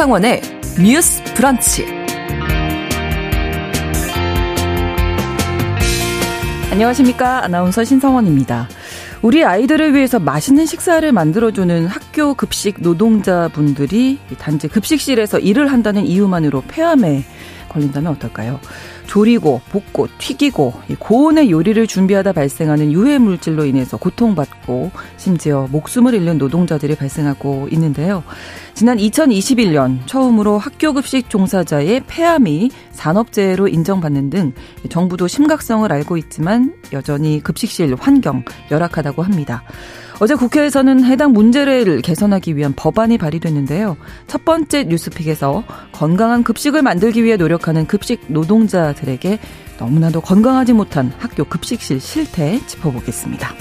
신성원의 뉴스 브런치. 안녕하십니까. 아나운서 신성원입니다. 우리 아이들을 위해서 맛있는 식사를 만들어주는 학교 급식 노동자분들이 단지 급식실에서 일을 한다는 이유만으로 폐암에 걸린다면 어떨까요? 조리고 볶고 튀기고 고온의 요리를 준비하다 발생하는 유해 물질로 인해서 고통받고 심지어 목숨을 잃는 노동자들이 발생하고 있는데요. 지난 2021년 처음으로 학교 급식 종사자의 폐암이 산업재해로 인정받는 등 정부도 심각성을 알고 있지만 여전히 급식실 환경 열악하다고 합니다. 어제 국회에서는 해당 문제를 개선하기 위한 법안이 발의됐는데요. 첫 번째 뉴스픽에서 건강한 급식을 만들기 위해 노력하는 급식 노동자들에게 너무나도 건강하지 못한 학교 급식실 실태 짚어보겠습니다.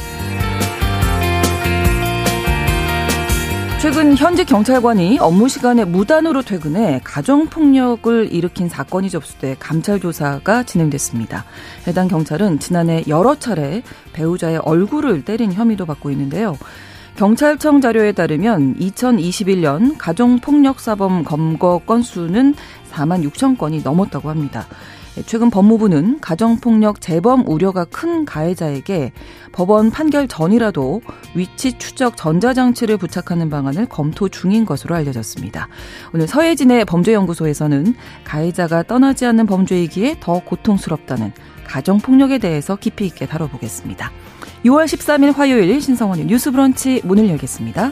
최근 현직 경찰관이 업무 시간에 무단으로 퇴근해 가정폭력을 일으킨 사건이 접수돼 감찰 조사가 진행됐습니다. 해당 경찰은 지난해 여러 차례 배우자의 얼굴을 때린 혐의도 받고 있는데요. 경찰청 자료에 따르면 2021년 가정폭력사범 검거 건수는 4만 6천 건이 넘었다고 합니다. 최근 법무부는 가정폭력 재범 우려가 큰 가해자에게 법원 판결 전이라도 위치 추적 전자장치를 부착하는 방안을 검토 중인 것으로 알려졌습니다. 오늘 서해진의 범죄연구소에서는 가해자가 떠나지 않는 범죄이기에 더 고통스럽다는 가정폭력에 대해서 깊이 있게 다뤄보겠습니다. 6월 13일 화요일 신성원의 뉴스 브런치 문을 열겠습니다.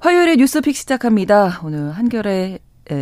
화요일에 뉴스픽 시작합니다. 오늘 한결의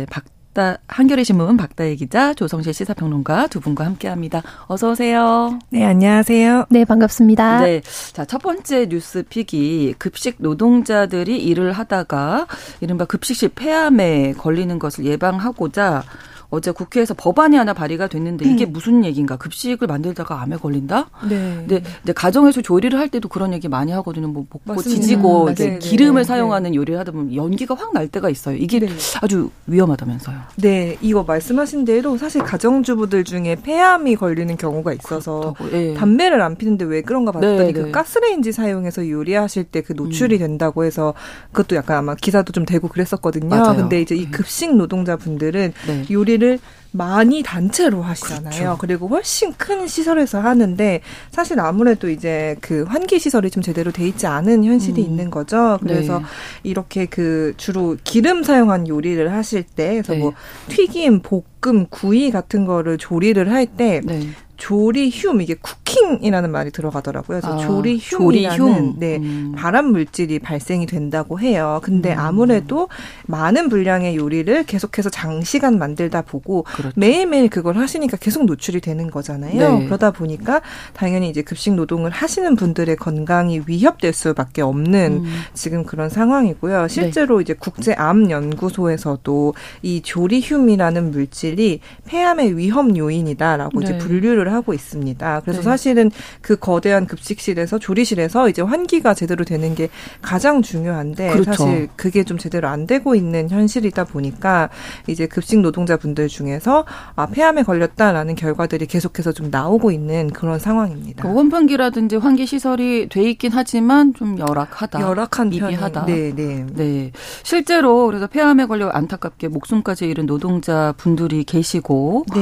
박다 한겨레 신문 박다혜 기자, 조성실 시사평론가 두 분과 함께합니다. 어서 오세요. 네, 안녕하세요. 네, 반갑습니다. 네, 자첫 번째 뉴스픽이 급식 노동자들이 일을 하다가 이른바 급식실 폐암에 걸리는 것을 예방하고자 어제 국회에서 법안이 하나 발의가 됐는데 이게 음. 무슨 얘기인가? 급식을 만들다가 암에 걸린다? 네. 근데 이제 가정에서 조리를 할 때도 그런 얘기 많이 하거든요. 뭐 볶고 맞습니다. 지지고 음, 이렇게 기름을 네, 사용하는 네. 요리를 하다 보면 연기가 확 날 때가 있어요. 이게 네. 아주 위험하다면서요. 네, 이거 말씀하신 대로 사실 가정주부들 중에 폐암이 걸리는 경우가 있어서 네. 담배를 안 피는데 왜 그런가 봤더니 네, 그 가스레인지 사용해서 요리하실 때 그 노출이 음. 된다고 해서 그것도 약간 아마 기사도 좀 되고 그랬었거든요. 맞아요. 근데 이제 이 급식 노동자분들은 요리 일을 많이 단체로 하시잖아요. 그렇죠. 그리고 훨씬 큰 시설에서 하는데 사실 아무래도 이제 그 환기 시설이 좀 제대로 돼 있지 않은 현실이 음. 있는 거죠. 그래서 네. 이렇게 그 주로 기름 사용한 요리를 하실 때 그래서 네. 뭐 튀김, 볶 음, 구이 같은 거를 조리를 할때 네. 조리 흉 이게 쿠킹이라는 말이 들어가더라고요. 그래서 아, 조리 흉이라는 조리흉. 네 음. 발암 물질이 발생이 된다고 해요. 근데 음. 아무래도 많은 분량의 요리를 계속해서 장시간 만들다 보고 그렇죠. 매일매일 그걸 하시니까 계속 노출이 되는 거잖아요. 네. 그러다 보니까 당연히 이제 급식 노동을 하시는 분들의 건강이 위협될 수밖에 없는 음. 지금 그런 상황이고요. 실제로 네. 이제 국제암 연구소에서도 이 조리 흉이라는 물질 이 폐암의 위험 요인이다라고 네. 이제 분류를 하고 있습니다. 그래서 네. 사실은 그 거대한 급식실에서 조리실에서 이제 환기가 제대로 되는 게 가장 중요한데 그렇죠. 사실 그게 좀 제대로 안 되고 있는 현실이다 보니까 이제 급식 노동자분들 중에서 아 폐암에 걸렸다라는 결과들이 계속해서 좀 나오고 있는 그런 상황입니다. 그 원판기라든지 환기 시설이 돼 있긴 하지만 좀 열악하다. 열악한 미비하다. 네, 네. 네. 실제로 그래서 폐암에 걸려 안타깝게 목숨까지 잃은 노동자 분들이 계시고 네.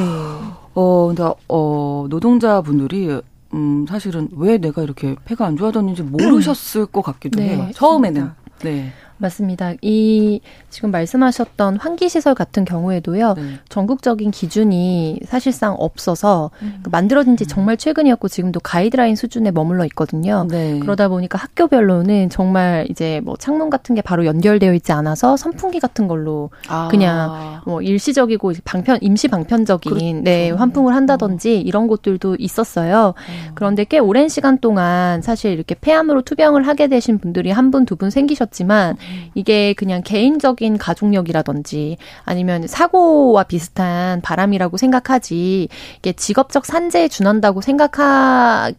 어, 근데, 어, 노동자분들이 음, 사실은 왜 내가 이렇게 폐가 안 좋아졌는지 모르셨을 것 같기도 네, 해요. 처음에는. 네. 맞습니다. 이 지금 말씀하셨던 환기 시설 같은 경우에도요, 네. 전국적인 기준이 사실상 없어서 음. 그 만들어진 지 음. 정말 최근이었고 지금도 가이드라인 수준에 머물러 있거든요. 네. 그러다 보니까 학교별로는 정말 이제 뭐 창문 같은 게 바로 연결되어 있지 않아서 선풍기 같은 걸로 아. 그냥 뭐 일시적이고 방편, 임시 방편적인 그렇죠. 네, 환풍을 한다든지 어. 이런 곳들도 있었어요. 어. 그런데 꽤 오랜 시간 동안 사실 이렇게 폐암으로 투병을 하게 되신 분들이 한 분, 두 분 생기셨지만 이게 그냥 개인적인 가족력이라든지 아니면 사고와 비슷한 바람이라고 생각하지 이게 직업적 산재에 준한다고 생각하게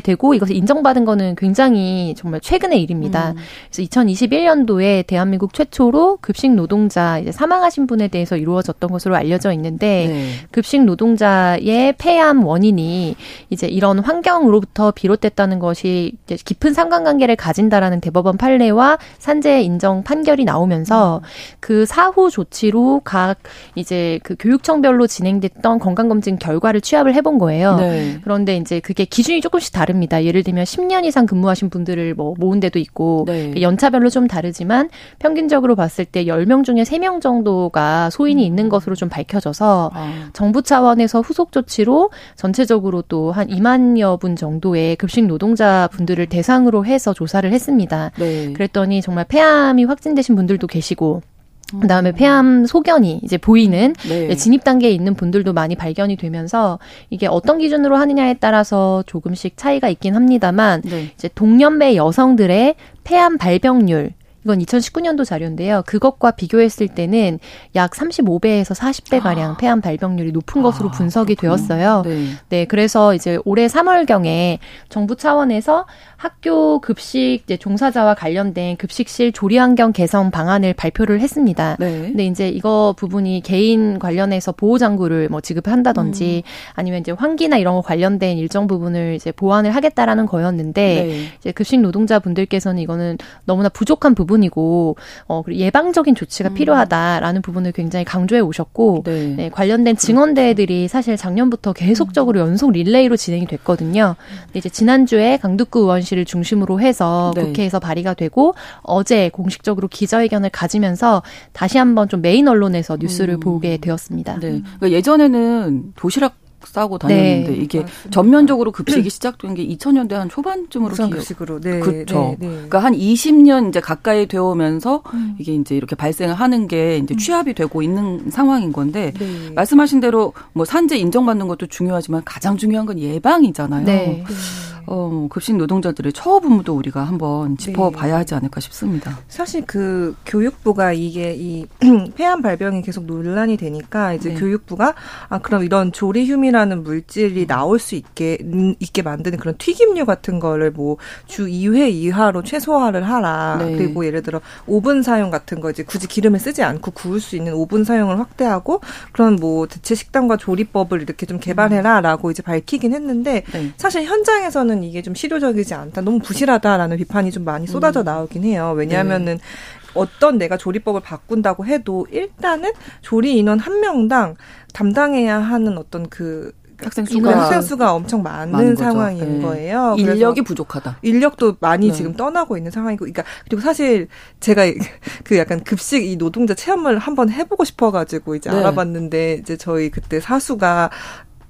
되고 이것을 인정받은 거는 굉장히 정말 최근의 일입니다. 음. 그래서 2021년도에 대한민국 최초로 급식 노동자 사망하신 분에 대해서 이루어졌던 것으로 알려져 있는데 네. 급식 노동자의 폐암 원인이 이제 이런 환경으로부터 비롯됐다는 것이 깊은 상관관계를 가진다라는 대법원 판례와 산재 인정 판결이 나오면서 음. 그 사후 조치로 각 이제 그 교육청별로 진행됐던 건강검진 결과를 취합을 해본 거예요. 네. 그런데 이제 그게 기준이 조금씩 다 릅니다. 예를 들면 10년 이상 근무하신 분들을 뭐 모은 데도 있고 네. 연차별로 좀 다르지만 평균적으로 봤을 때 10명 중에 3명 정도가 소인이 음. 있는 것으로 좀 밝혀져서 아. 정부 차원에서 후속 조치로 전체적으로 또 한 2만여 분 정도의 급식 노동자 분들을 대상으로 해서 조사를 했습니다. 네. 그랬더니 정말 폐암이 확진되신 분들도 계시고 그다음에 폐암 소견이 이제 보이는 네. 진입 단계에 있는 분들도 많이 발견이 되면서 이게 어떤 기준으로 하느냐에 따라서 조금씩 차이가 있긴 합니다만 네. 이제 동년배 여성들의 폐암 발병률 이건 2019년도 자료인데요. 그것과 비교했을 때는 약 35배에서 40배 가량 아. 폐암 발병률이 높은 것으로 아, 분석이 그렇군요. 되었어요. 네. 네, 그래서 이제 올해 3월 경에 정부 차원에서 학교 급식 이제 종사자와 관련된 급식실 조리 환경 개선 방안을 발표를 했습니다. 네. 근데 이제 이거 부분이 개인 관련해서 보호 장구를 뭐 지급한다든지 음. 아니면 이제 환기나 이런 거 관련된 일정 부분을 이제 보완을 하겠다라는 거였는데 네. 이제 급식 노동자 분들께서는 이거는 너무나 부족한 부분 이고 어 그리고 예방적인 조치가 음. 필요하다라는 부분을 굉장히 강조해 오셨고 네. 네, 관련된 증언 대회들이 사실 작년부터 계속적으로 음. 연속 릴레이로 진행이 됐거든요. 근데 이제 지난주에 강득구 의원실 씨를 중심으로 해서 네. 국회에서 발의가 되고 어제 공식적으로 기자회견을 가지면서 다시 한번 좀 메인 언론에서 뉴스를 음. 보게 되었습니다. 네. 그러니까 예전에는 도시락 싸고 다녔는데 네, 이게 맞습니다. 전면적으로 급식이 시작된 게 2000년대 한 초반쯤으로 급식으로 네, 그렇죠. 네, 네. 그러니까 한 20년 이제 가까이 되어 오면서 음. 이게 이제 이렇게 발생을 하는 게 이제 음. 취합이 되고 있는 상황인 건데 네. 말씀하신 대로 뭐 산재 인정받는 것도 중요하지만 가장 중요한 건 예방이잖아요. 네. 어, 급식 노동자들의 처우 부분도 우리가 한번 짚어봐야 네. 하지 않을까 싶습니다. 사실 그 교육부가 이게 이 폐암 발병이 계속 논란이 되니까 이제 네. 교육부가 아 그럼 이런 조리휴미라는 물질이 나올 수 있게 있게 만드는 그런 튀김류 같은 거를 뭐 주 2회 이하로 최소화를 하라. 네. 그리고 예를 들어 오븐 사용 같은 거 이제 굳이 기름을 쓰지 않고 구울 수 있는 오븐 사용을 확대하고 그런 뭐 대체 식단과 조리법을 이렇게 좀 개발해라라고 이제 밝히긴 했는데 네. 사실 현장에서는 저는 이게 좀 실효적이지 않다. 너무 부실하다라는 비판이 좀 많이 쏟아져 음. 나오긴 해요. 왜냐하면은 네. 어떤 내가 조리법을 바꾼다고 해도 일단은 조리 인원 한 명당 담당해야 하는 어떤 그 학생 수가 학생 수가 엄청 많은, 많은 상황인 네. 거예요. 인력이 부족하다. 인력도 많이 네. 지금 떠나고 있는 상황이고, 그러니까 그리고 사실 제가 그 약간 급식 이 노동자 체험을 한번 해보고 싶어가지고 이제 네. 알아봤는데 이제 저희 그때 사수가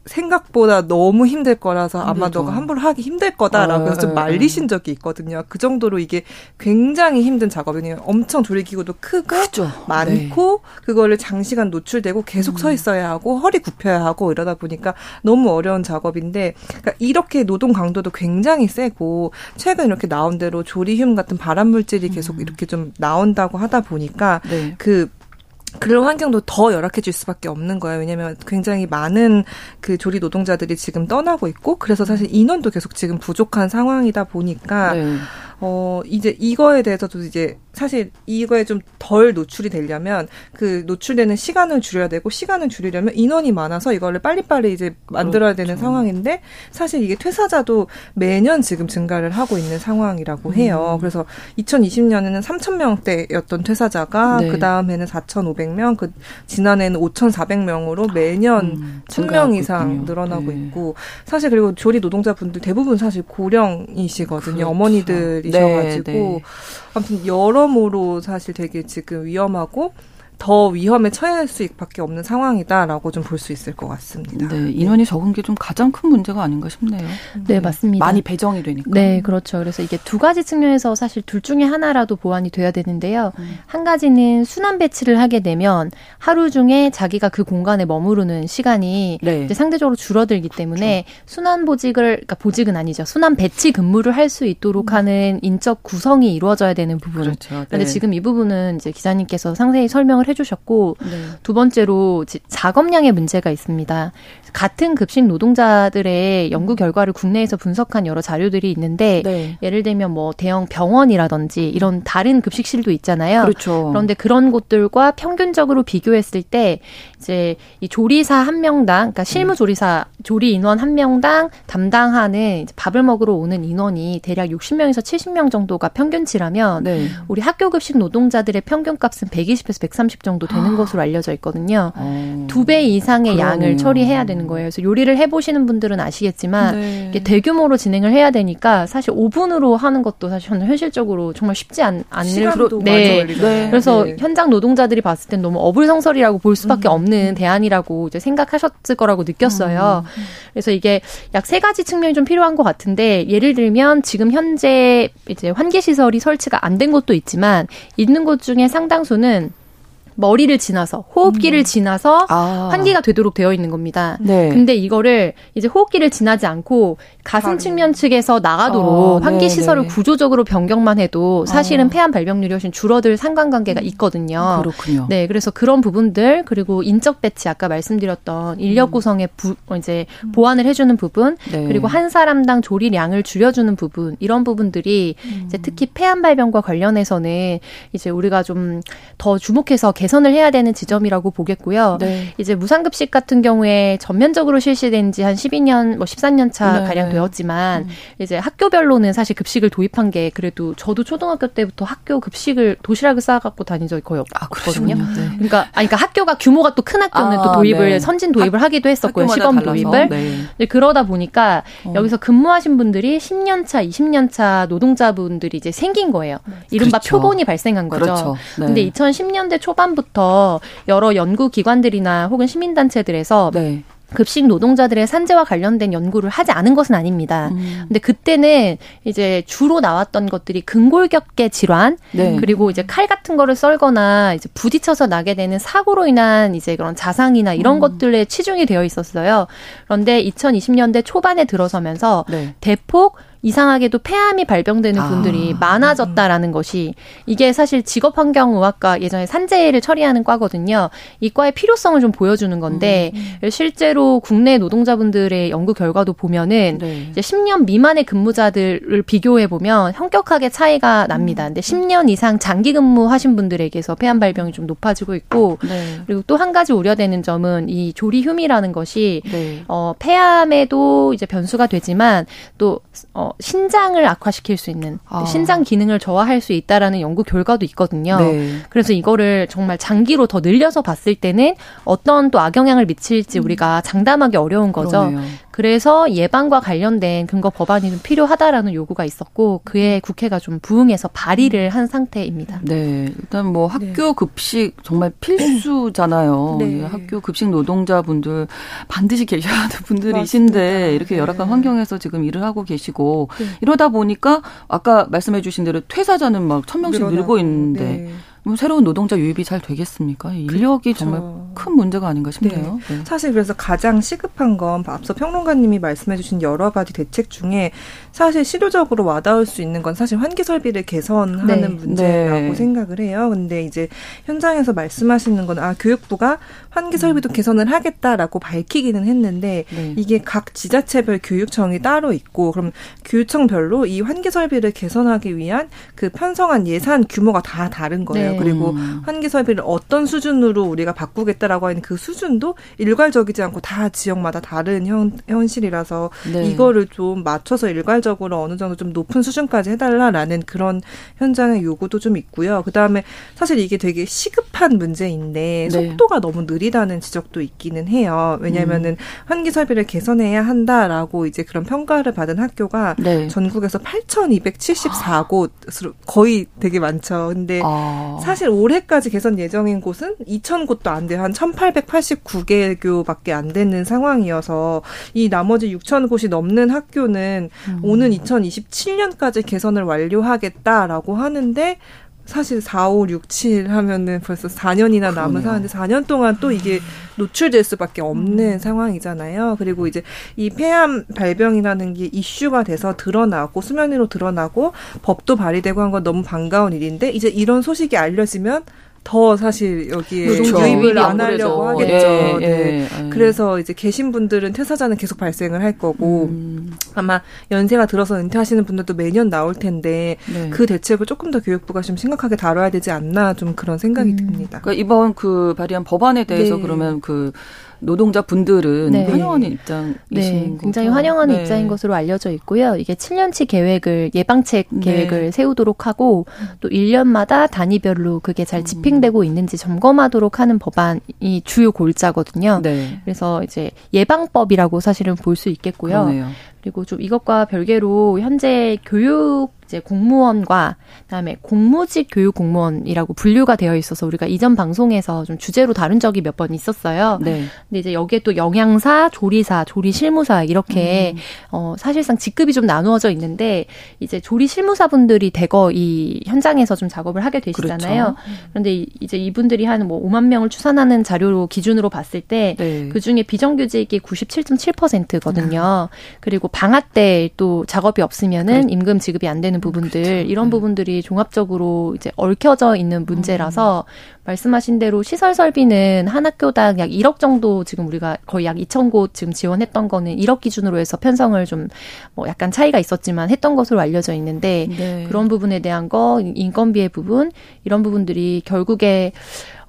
생각보다 너무 힘들 거라서 아마 힘들죠. 너가 함부로 하기 힘들 거다라고 해서 좀 아, 말리신 적이 있거든요. 그 정도로 이게 굉장히 힘든 작업이에요. 엄청 조리기구도 크고 그죠. 많고 네. 그거를 장시간 노출되고 계속 음. 서 있어야 하고 허리 굽혀야 하고 이러다 보니까 너무 어려운 작업인데 그러니까 이렇게 노동 강도도 굉장히 세고 최근 이렇게 나온 대로 조리흉 같은 발암 물질이 계속 음. 이렇게 좀 나온다고 하다 보니까 네. 그 그런 환경도 더 열악해질 수밖에 없는 거예요. 왜냐하면 굉장히 많은 그 조리 노동자들이 지금 떠나고 있고 그래서 사실 인원도 계속 지금 부족한 상황이다 보니까 네. 어, 이제 이거에 대해서도 이제 사실 이거에 좀 덜 노출이 되려면 그 노출되는 시간을 줄여야 되고 시간을 줄이려면 인원이 많아서 이거를 빨리빨리 이제 만들어야 그렇죠. 되는 상황인데 사실 이게 퇴사자도 매년 지금 증가를 하고 있는 상황이라고 해요. 음. 그래서 2020년에는 3천 명대였던 퇴사자가 네. 그 다음에는 4,500명, 그 지난해는 5,400명으로 매년 음, 1,000명 이상 있군요. 늘어나고 네. 있고 사실 그리고 조리 노동자분들 대부분 사실 고령이시거든요. 그렇죠. 어머니들이 분이셔가지고 네, 네. 아무튼 여러모로 사실 되게 지금 위험하고 더 위험에 처할 수밖에 없는 상황이다라고 좀 볼 수 있을 것 같습니다. 네, 인원이 적은 게 좀 가장 큰 문제가 아닌가 싶네요. 네, 맞습니다. 많이 배정이 되니까. 네, 그렇죠. 그래서 이게 두 가지 측면에서 사실 둘 중에 하나라도 보완이 돼야 되는데요. 음. 한 가지는 순환 배치를 하게 되면 하루 중에 자기가 그 공간에 머무르는 시간이 네. 이제 상대적으로 줄어들기 때문에 그렇죠. 순환 보직을 그러니까 보직은 아니죠. 순환 배치 근무를 할 수 있도록 음. 하는 인적 구성이 이루어져야 되는 부분. 그렇죠. 네. 지금 이 부분은 이제 기자님께서 상세히 설명을 해 주셨고 네. 두 번째로 작업량의 문제가 있습니다. 같은 급식 노동자들의 연구 결과를 국내에서 분석한 여러 자료들이 있는데 네. 예를 들면 뭐 대형 병원이라든지 이런 다른 급식실도 있잖아요. 그렇죠. 그런데 그런 곳들과 평균적으로 비교했을 때 이제 이 조리사 한 명당 그러니까 실무 조리사 조리 인원 한 명당 담당하는 밥을 먹으러 오는 인원이 대략 60명에서 70명 정도가 평균치라면 네. 우리 학교 급식 노동자들의 평균값은 120에서 130 정도 되는 아. 것으로 알려져 있거든요. 어. 두배 이상의 그러네요. 양을 처리해야 되는 거예요. 그래서 요리를 해보시는 분들은 아시겠지만 네. 이게 대규모로 진행을 해야 되니까 사실 5분으로 하는 것도 사실 현실적으로 정말 쉽지 않, 않을 네. 네. 그래서 네. 현장 노동자들이 봤을 땐 너무 어불성설이라고 볼 수밖에 음. 없는 대안이라고 이제 생각하셨을 거라고 느꼈어요. 음. 그래서 이게 약 세 가지 측면이 좀 필요한 것 같은데 예를 들면 지금 현재 이제 환기 시설이 설치가 안된 곳도 있지만 있는 곳 중에 상당수는 머리를 지나서 호흡기를 음. 지나서 아. 환기가 되도록 되어 있는 겁니다. 네. 근데 이거를 이제 호흡기를 지나지 않고 가슴 바로. 측면 측에서 나가도록 아, 환기 네, 시설을 네. 구조적으로 변경만 해도 사실은 아. 폐암 발병률이 훨씬 줄어들 상관관계가 음. 있거든요. 그렇군요. 네, 그래서 그런 부분들 그리고 인적 배치 아까 말씀드렸던 인력 음. 구성의 부, 이제 음. 보완을 해주는 부분 네. 그리고 한 사람당 조리량을 줄여주는 부분 이런 부분들이 음. 이제 특히 폐암 발병과 관련해서는 이제 우리가 좀 더 주목해서 개선을 해야 되는 지점이라고 보겠고요. 네. 이제 무상급식 같은 경우에 전면적으로 실시된 지 한 12년, 뭐 13년 차 네. 가량 되었지만 음. 이제 학교별로는 사실 급식을 도입한 게 그래도 저도 초등학교 때부터 학교 급식을 도시락을 싸갖고 다닌 적이 거의 아, 없거든요. 아, 네. 그러니까 아니 그러니까 학교가 규모가 또 큰 학교는 아, 또 도입을 네. 선진 도입을 하, 기도 했었고요. 시범 달라서. 도입을. 네. 그러다 보니까 어. 여기서 근무하신 분들이 10년 차, 20년 차 노동자분들이 이제 생긴 거예요. 네. 이른바 그렇죠. 표본이 발생한 거죠. 그렇죠. 네. 근데 2010년대 초반 부터 여러 연구 기관들이나 혹은 시민단체들에서 네. 급식 노동자들의 산재와 관련된 연구를 하지 않은 것은 아닙니다. 음. 근데 그때는 이제 주로 나왔던 것들이 근골격계 질환 네. 그리고 이제 칼 같은 거를 썰거나 이제 부딪혀서 나게 되는 사고로 인한 이제 그런 자상이나 이런 음. 것들에 치중이 되어 있었어요. 그런데 2020년대 초반에 들어서면서 네. 대폭 이상하게도 폐암이 발병되는 아. 분들이 아. 많아졌다라는 것이 이게 사실 직업환경의학과 예전에 산재를 처리하는 과거든요. 이 과의 필요성을 좀 보여주는 건데 음. 실제로 국내 노동자분들의 연구 결과도 보면은 네. 이제 10년 미만의 근무자들을 비교해 보면 현격하게 차이가 납니다. 근데 10년 이상 장기 근무하신 분들에게서 폐암 발병이 좀 높아지고 있고 네. 그리고 또 한 가지 우려되는 점은 이 조리휴미라는 것이 네. 어 폐암에도 이제 변수가 되지만 또 어, 신장을 악화시킬 수 있는 아. 신장 기능을 저하할 수 있다라는 연구 결과도 있거든요. 네. 그래서 이거를 정말 장기로 더 늘려서 봤을 때는 어떤 또 악영향을 미칠지 음. 우리가 장담하기 어려운 거죠. 그러네요. 그래서 예방과 관련된 근거 법안이 좀 필요하다라는 요구가 있었고 그에 국회가 좀 부응해서 발의를 한 상태입니다. 네, 일단 뭐 네. 학교 급식 정말 필수잖아요. 네. 학교 급식 노동자분들 반드시 계셔야 하는 분들이신데 맞습니다. 이렇게 열악한 네. 환경에서 지금 일을 하고 계시고 네. 이러다 보니까 아까 말씀해주신 대로 퇴사자는 막 천 명씩 늘고 있는데. 네. 뭐 새로운 노동자 유입이 잘 되겠습니까? 인력이 그렇죠. 정말 큰 문제가 아닌가 싶네요. 네. 네. 사실 그래서 가장 시급한 건 앞서 평론가님이 말씀해주신 여러 가지 대책 중에 사실 실효적으로 와닿을 수 있는 건 사실 환기 설비를 개선하는 네. 문제라고 네. 생각을 해요. 근데 이제 현장에서 말씀하시는 건 아 교육부가 환기 설비도 음. 개선을 하겠다라고 밝히기는 했는데 네. 이게 각 지자체별 교육청이 따로 있고 그럼 교육청별로 이 환기 설비를 개선하기 위한 그 편성한 예산 규모가 다 다른 거예요. 네. 그리고 음. 환기 설비를 어떤 수준으로 우리가 바꾸겠다라고 하는 그 수준도 일괄적이지 않고 다 지역마다 다른 현, 현실이라서 네. 이거를 좀 맞춰서 일괄적으로 어느 정도 좀 높은 수준까지 해달라라는 그런 현장의 요구도 좀 있고요. 그 다음에 사실 이게 되게 시급한 문제인데 네. 속도가 너무 느리다는 지적도 있기는 해요. 왜냐하면은 음. 환기 설비를 개선해야 한다라고 이제 그런 평가를 받은 학교가 네. 전국에서 8,274곳으로 거의 되게 많죠. 근데 아. 사실 올해까지 개선 예정인 곳은 2,000곳도 안 돼요. 한 1,889개 교밖에 안 되는 상황이어서 이 나머지 6,000곳이 넘는 학교는 음. 오는 2027년까지 개선을 완료하겠다라고 하는데 사실 4, 5, 6, 7 하면은 벌써 4년이나 남은 상황인데 4년 동안 또 이게 노출될 수밖에 없는 음. 상황이잖아요. 그리고 이제 이 폐암 발병이라는 게 이슈가 돼서 드러나고 수면 위로 드러나고 법도 발의되고 한 건 너무 반가운 일인데 이제 이런 소식이 알려지면 더 사실 여기에 그렇죠. 유입을 안 하려고 하겠죠. 예, 네. 예, 예. 그래서 이제 계신 분들은 퇴사자는 계속 발생을 할 거고 음. 아마 연세가 들어서 은퇴하시는 분들도 매년 나올 텐데 네. 그 대책을 조금 더 교육부가 좀 심각하게 다뤄야 되지 않나 좀 그런 생각이 음. 듭니다. 그러니까 이번 그 발의한 법안에 대해서 네. 그러면 그 노동자 분들은 네. 환영하는 입장이신 네, 굉장히 환영하는 네. 입장인 것으로 알려져 있고요. 이게 7년치 계획을 예방책 네. 계획을 세우도록 하고 또 1년마다 단위별로 그게 잘 음. 집행되고 있는지 점검하도록 하는 법안이 주요 골자거든요. 네. 그래서 이제 예방법이라고 사실은 볼 수 있겠고요. 그러네요. 그리고 좀 이것과 별개로 현재 교육 이제 공무원과 그다음에 공무직 교육 공무원이라고 분류가 되어 있어서 우리가 이전 방송에서 좀 주제로 다룬 적이 몇 번 있었어요. 네. 근데 이제 여기에 또 영양사, 조리사, 조리 실무사 이렇게 음. 어 사실상 직급이 좀 나누어져 있는데 이제 조리 실무사 분들이 대거 이 현장에서 좀 작업을 하게 되시잖아요. 그렇죠. 그런데 이제 이분들이 한 뭐 5만 명을 추산하는 자료로 기준으로 봤을 때 네. 그중에 비정규직이 97.7%거든요. 음. 그리고 방학 때 또 작업이 없으면은 그래. 임금 지급이 안 되는 부분들 그렇죠. 이런 네. 부분들이 종합적으로 이제 얽혀져 있는 문제라서 음. 말씀하신 대로 시설 설비는 한 학교당 약 1억 정도 지금 우리가 거의 약 2천 곳 지금 지원했던 거는 1억 기준으로 해서 편성을 좀 뭐 약간 차이가 있었지만 했던 것으로 알려져 있는데 네. 그런 부분에 대한 거 인건비의 부분 이런 부분들이 결국에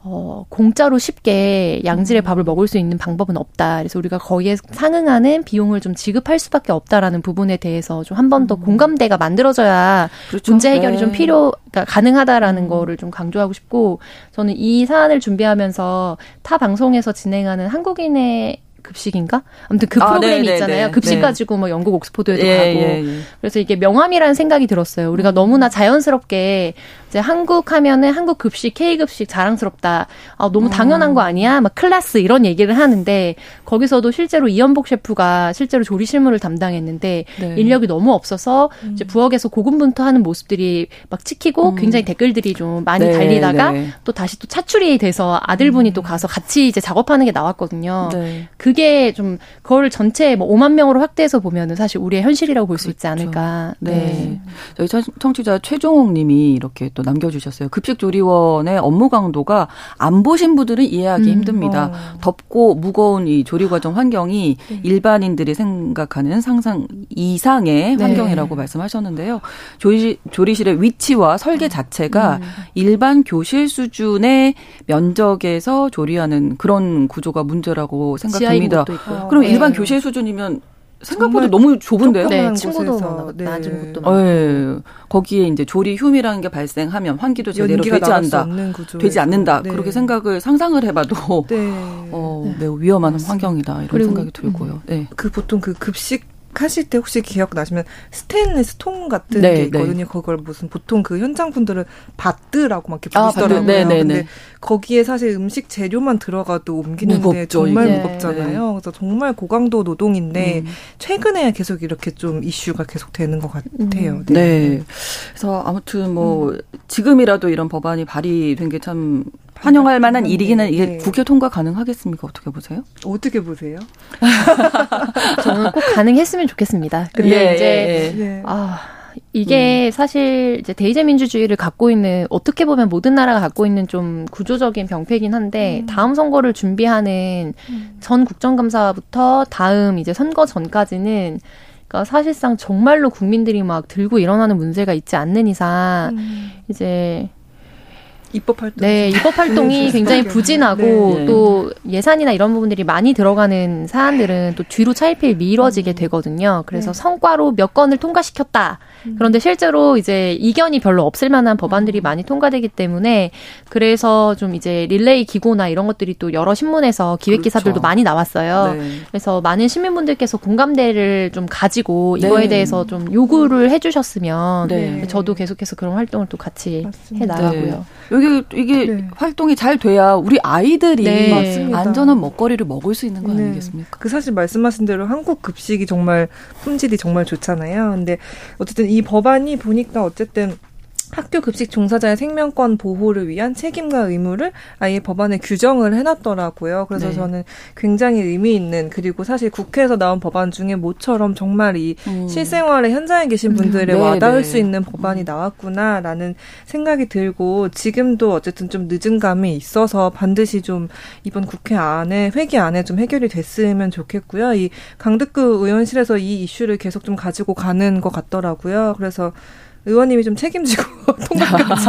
어, 공짜로 쉽게 양질의 음. 밥을 먹을 수 있는 방법은 없다. 그래서 우리가 거기에 상응하는 비용을 좀 지급할 수밖에 없다라는 부분에 대해서 좀 한 번더 음. 공감대가 만들어져야 그렇죠. 문제 해결이 네. 좀 필요, 그러니까 가능하다라는 음. 거를 좀 강조하고 싶고 저는 이 사안을 준비하면서 타 방송에서 진행하는 한국인의 급식인가? 아무튼 그 아, 프로그램이 네네네. 있잖아요. 급식 네. 가지고 뭐 영국 옥스포드에도 예, 가고. 예, 예. 그래서 이게 명함이라는 생각이 들었어요. 우리가 음. 너무나 자연스럽게 이제 한국 하면은 한국 급식, K 급식 자랑스럽다. 아, 너무 음. 당연한 거 아니야? 막 클래스 이런 얘기를 하는데 거기서도 실제로 이연복 셰프가 실제로 조리 실무를 담당했는데 네. 인력이 너무 없어서 음. 이제 부엌에서 고군분투하는 모습들이 막 찍히고 음. 굉장히 댓글들이 좀 많이 네, 달리다가 네. 또 다시 또 차출이 돼서 아들분이 음. 또 가서 같이 이제 작업하는 게 나왔거든요. 네. 그게 좀 그거를 전체 뭐 5만 명으로 확대해서 보면은 사실 우리의 현실이라고 볼수 그렇죠. 있지 않을까. 네. 네. 저희 청취자 최종옥 님이 이렇게 또 남겨주셨어요. 급식조리원의 업무 강도가 안 보신 분들은 이해하기 음, 힘듭니다. 어. 덥고 무거운 이 조리과정 환경이 네. 일반인들이 생각하는 상상 이상의 네. 환경이라고 말씀하셨는데요. 조리, 조리실의 위치와 설계 자체가 음. 일반 교실 수준의 면적에서 조리하는 그런 구조가 문제라고 생각됩니다. 그럼 네. 일반 교실 수준이면 생각보다 너무 좁은데요? 네, 친구도 뭐 네. 낮은 곳도 네. 거기에 이제 조리 흉이라는 게 발생하면 환기도 제대로 되지 않는다. 되지 않는다. 네. 그렇게 생각을 상상을 해봐도 네. 어, 매우 위험한 환경이다 이런 생각이 들고요. 음. 네. 그 보통 그 급식 하실 때 혹시 기억나시면 스테인리스 통 같은 네, 게 네. 있거든요. 네. 그걸 무슨 보통 그 현장 분들은 바뜨라고 막 이렇게 아, 부르시더라고요. 아, 네, 네, 근데 네. 거기에 사실 음식 재료만 들어가도 옮기는데 무겁죠, 정말 이게. 무겁잖아요. 그래서 정말 고강도 노동인데 음. 최근에 계속 이렇게 좀 이슈가 계속 되는 것 같아요. 음. 네. 그래서 아무튼 뭐 음. 지금이라도 이런 법안이 발의된 게 참 환영할 만한 일이기는 이게 네. 국회 통과 가능하겠습니까? 어떻게 보세요? 어떻게 보세요? 저는 꼭 가능했으면 좋겠습니다. 근데 예, 이제 예, 예. 아 이게 음. 사실 이제 대의제 민주주의를 갖고 있는 어떻게 보면 모든 나라가 갖고 있는 좀 구조적인 병폐긴 한데 음. 다음 선거를 준비하는 음. 전 국정감사부터 다음 이제 선거 전까지는 그러니까 사실상 정말로 국민들이 막 들고 일어나는 문제가 있지 않는 이상 음. 이제 입법 활동. 네, 입법 활동이 굉장히 부진하고 네. 또 예산이나 이런 부분들이 많이 들어가는 사안들은 또 뒤로 차일피일 미뤄지게 음. 되거든요. 그래서 네. 성과로 몇 건을 통과시켰다. 음. 그런데 실제로 이제 이견이 별로 없을 만한 법안들이 음. 많이 통과되기 때문에 그래서 좀 이제 릴레이 기고나 이런 것들이 또 여러 신문에서 기획 기사들도 그렇죠. 많이 나왔어요. 네. 그래서 많은 시민분들께서 공감대를 좀 가지고 이거에 네. 대해서 좀 요구를 해주셨으면 네. 저도 계속해서 그런 활동을 또 같이 맞습니다. 해 나가고요. 여기 이게 네. 활동이 잘 돼야 우리 아이들이 네. 안전한 먹거리를 먹을 수 있는 거 네. 아니겠습니까? 그 사실 말씀하신 대로 한국 급식이 정말 품질이 정말 좋잖아요. 근데 어쨌든 이 법안이 보니까 어쨌든 학교 급식 종사자의 생명권 보호를 위한 책임과 의무를 아예 법안에 규정을 해놨더라고요. 그래서 네. 저는 굉장히 의미 있는 그리고 사실 국회에서 나온 법안 중에 모처럼 정말 이 음. 실생활에 현장에 계신 음. 분들의 음. 네, 와닿을 네. 수 있는 법안이 음. 나왔구나라는 생각이 들고 지금도 어쨌든 좀 늦은 감이 있어서 반드시 좀 이번 국회 안에 회기 안에 좀 해결이 됐으면 좋겠고요. 이 강득구 의원실에서 이 이슈를 계속 좀 가지고 가는 것 같더라고요. 그래서 의원님이 좀 책임지고 통과까지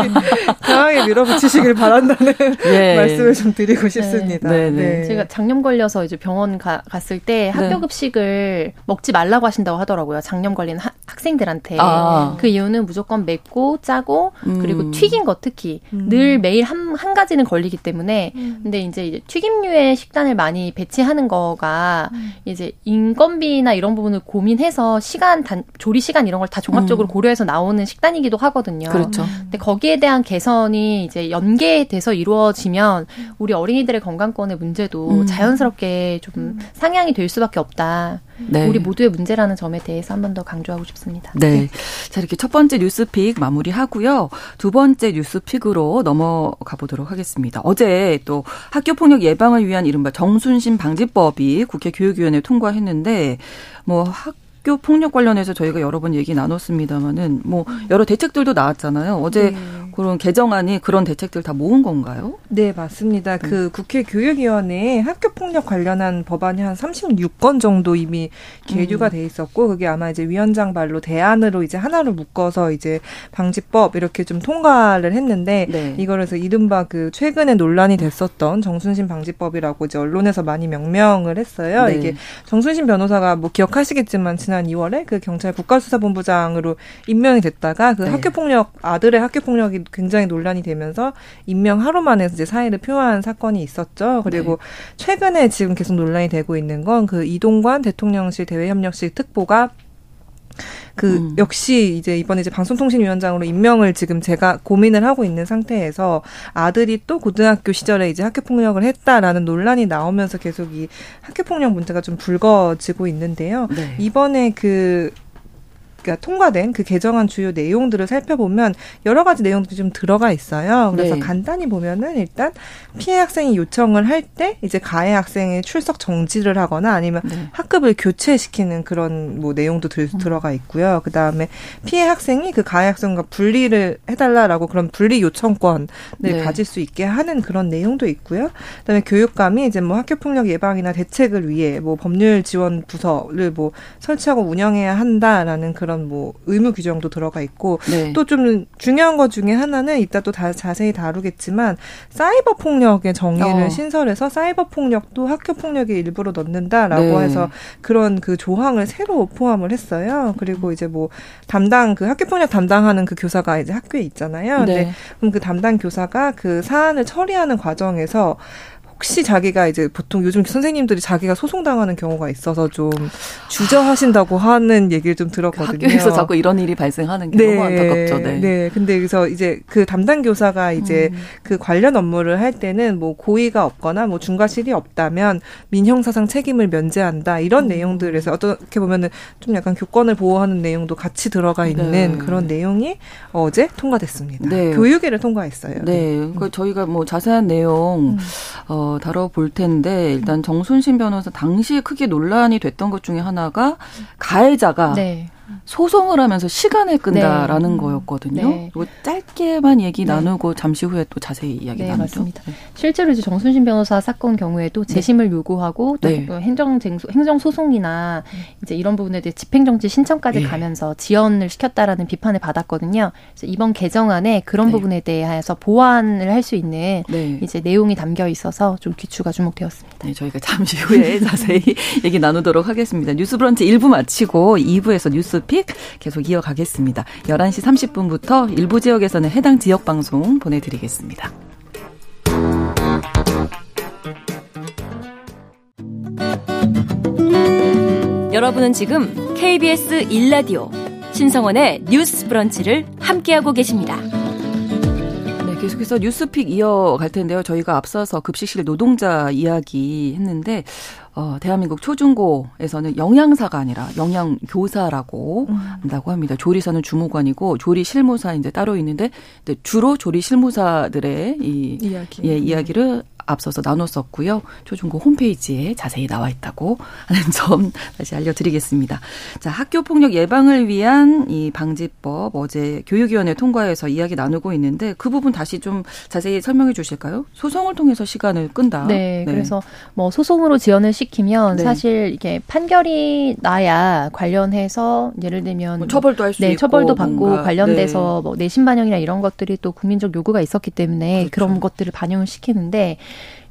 강하게 밀어붙이시길 바란다는 네. 말씀을 좀 드리고 네. 싶습니다. 네. 네. 제가 작년 걸려서 이제 병원 가, 갔을 때 학교 네. 급식을 먹지 말라고 하신다고 하더라고요. 작년 걸린 하, 학생들한테 아. 그 이유는 무조건 맵고 짜고 음. 그리고 튀긴 거 특히 음. 늘 매일 한, 한 가지는 걸리기 때문에 음. 근데 이제, 이제 튀김류의 식단을 많이 배치하는 거가 음. 이제 인건비나 이런 부분을 고민해서 시간 단 조리 시간 이런 걸 다 종합적으로 음. 고려해서 나오는 있는 식단이기도 하거든요. 그렇죠. 근데 거기에 대한 개선이 이제 연계돼서 이루어지면 우리 어린이들의 건강권의 문제도 음. 자연스럽게 좀 상향이 될 수밖에 없다. 네. 우리 모두의 문제라는 점에 대해서 한 번 더 강조하고 싶습니다. 네. 자, 이렇게 첫 번째 뉴스픽 마무리하고요. 두 번째 뉴스픽으로 넘어가 보도록 하겠습니다. 어제 또 학교 폭력 예방을 위한 이른바 정순신 방지법이 국회 교육위원회 통과했는데 뭐 학, 학교 폭력 관련해서 저희가 여러 번 얘기 나눴습니다마는 뭐 여러 대책들도 나왔잖아요. 어제 네. 그런 개정안이 그런 대책들 다 모은 건가요? 네, 맞습니다. 음. 그 국회 교육위원회에 학교 폭력 관련한 법안이 한 36건 정도 이미 계류가 음. 돼 있었고 그게 아마 이제 위원장 발로 대안으로 이제 하나로 묶어서 이제 방지법 이렇게 좀 통과를 했는데 네. 이거에서 이른바 그 최근에 논란이 됐었던 정순신 방지법이라고 이제 언론에서 많이 명명을 했어요. 네. 이게 정순신 변호사가 뭐 기억하시겠지만 지난 지난 2월에 그 경찰 국가수사본부장으로 임명이 됐다가 그 네. 학교폭력 아들의 학교폭력이 굉장히 논란이 되면서 임명 하루 만에 이제 사의를 표한 사건이 있었죠. 그리고 네. 최근에 지금 계속 논란이 되고 있는 건 그 이동관 대통령실 대외협력실 특보가 그 음. 역시 이제 이번에 이제 방송통신위원장으로 임명을 지금 제가 고민을 하고 있는 상태에서 아들이 또 고등학교 시절에 이제 학교 폭력을 했다라는 논란이 나오면서 계속 이 학교 폭력 문제가 좀 불거지고 있는데요. 네. 이번에 그 그러니까 통과된 그 개정안 주요 내용들을 살펴보면 여러 가지 내용들이 좀 들어가 있어요. 그래서 네. 간단히 보면은 일단 피해 학생이 요청을 할 때 이제 가해 학생의 출석 정지를 하거나 아니면 네. 학급을 교체시키는 그런 뭐 내용도 들, 음. 들어가 있고요. 그 다음에 피해 학생이 그 가해 학생과 분리를 해달라라고 그런 분리 요청권을 네. 가질 수 있게 하는 그런 내용도 있고요. 그다음에 교육감이 이제 뭐 학교 폭력 예방이나 대책을 위해 뭐 법률 지원 부서를 뭐 설치하고 운영해야 한다라는 그런 그런 뭐 의무 규정도 들어가 있고 네. 또좀 중요한 것 중에 하나는 이따 또 다 자세히 다루겠지만 사이버 폭력의 정의를 어. 신설해서 사이버 폭력도 학교 폭력의 일부로 넣는다라고 네. 해서 그런 그 조항을 새로 포함을 했어요. 그리고 이제 뭐 담당 그 학교 폭력 담당하는 그 교사가 이제 학교에 있잖아요. 네. 근데 그럼 그 담당 교사가 그 사안을 처리하는 과정에서 혹시 자기가 이제 보통 요즘 선생님들이 자기가 소송당하는 경우가 있어서 좀 주저하신다고 하는 얘기를 좀 들었거든요. 학교에서 자꾸 이런 일이 발생하는 게 네, 너무 안타깝죠. 네. 네. 근데 그래서 이제 그 담당 교사가 이제 음. 그 관련 업무를 할 때는 뭐 고의가 없거나 뭐 중과실이 없다면 민형사상 책임을 면제한다 이런 음. 내용들에서 어떻게 보면은 좀 약간 교권을 보호하는 내용도 같이 들어가 있는 네. 그런 내용이 어제 통과됐습니다. 네. 교육위를 통과했어요. 네. 네. 그 저희가 뭐 자세한 내용 음. 어 다뤄볼 텐데 일단 정순신 변호사 당시에 크게 논란이 됐던 것 중에 하나가 가해자가 네. 소송을 하면서 시간을 끈다라는 네. 거였거든요. 네. 뭐 짧게만 얘기 네. 나누고 잠시 후에 또 자세히 이야기 네, 나누죠. 맞습니다. 네. 실제로 이제 정순신 변호사 사건 경우에도 네. 재심을 요구하고 또 네. 행정 행정 소송이나 이제 이런 부분에 대해 집행정지 신청까지 가면서 지연을 시켰다라는 비판을 받았거든요. 그래서 이번 개정안에 그런 부분에 대해서 보완을 할 수 있는 이제 내용이 담겨 있어서 좀 귀추가 주목되었습니다. 네, 저희가 잠시 후에 자세히 얘기 나누도록 하겠습니다. 뉴스브런치 1부 마치고 2부에서 뉴스 뉴스픽 계속 이어가겠습니다. 11시 30분부터 일부 지역에서는 해당 지역 방송 보내드리겠습니다. 여러분은 지금 KBS 1라디오 신성원의 뉴스 브런치를 함께하고 계십니다. 네, 계속해서 뉴스픽 이어갈 텐데요. 저희가 앞서서 급식실 노동자 이야기 했는데 어, 대한민국 초중고에서는 영양사가 아니라 영양교사라고 음. 한다고 합니다. 조리사는 주무관이고 조리 실무사 이제 따로 있는데 주로 조리 실무사들의 이 이야기. 예, 이야기를 앞서서 나눴었고요. 초중고 홈페이지에 자세히 나와 있다고 하는 점 다시 알려드리겠습니다. 자, 학교 폭력 예방을 위한 이 방지법 어제 교육위원회 통과해서 이야기 나누고 있는데 그 부분 다시 좀 자세히 설명해 주실까요? 소송을 통해서 시간을 끈다. 네, 네. 그래서 뭐 소송으로 지원을 시키면 네. 사실 이게 판결이 나야 관련해서 예를 들면 뭐 처벌도 할수 네, 있고 처벌도 받고 뭔가. 관련돼서 네. 뭐 내신 반영이나 이런 것들이 또 국민적 요구가 있었기 때문에 그렇죠. 그런 것들을 반영을 시키는데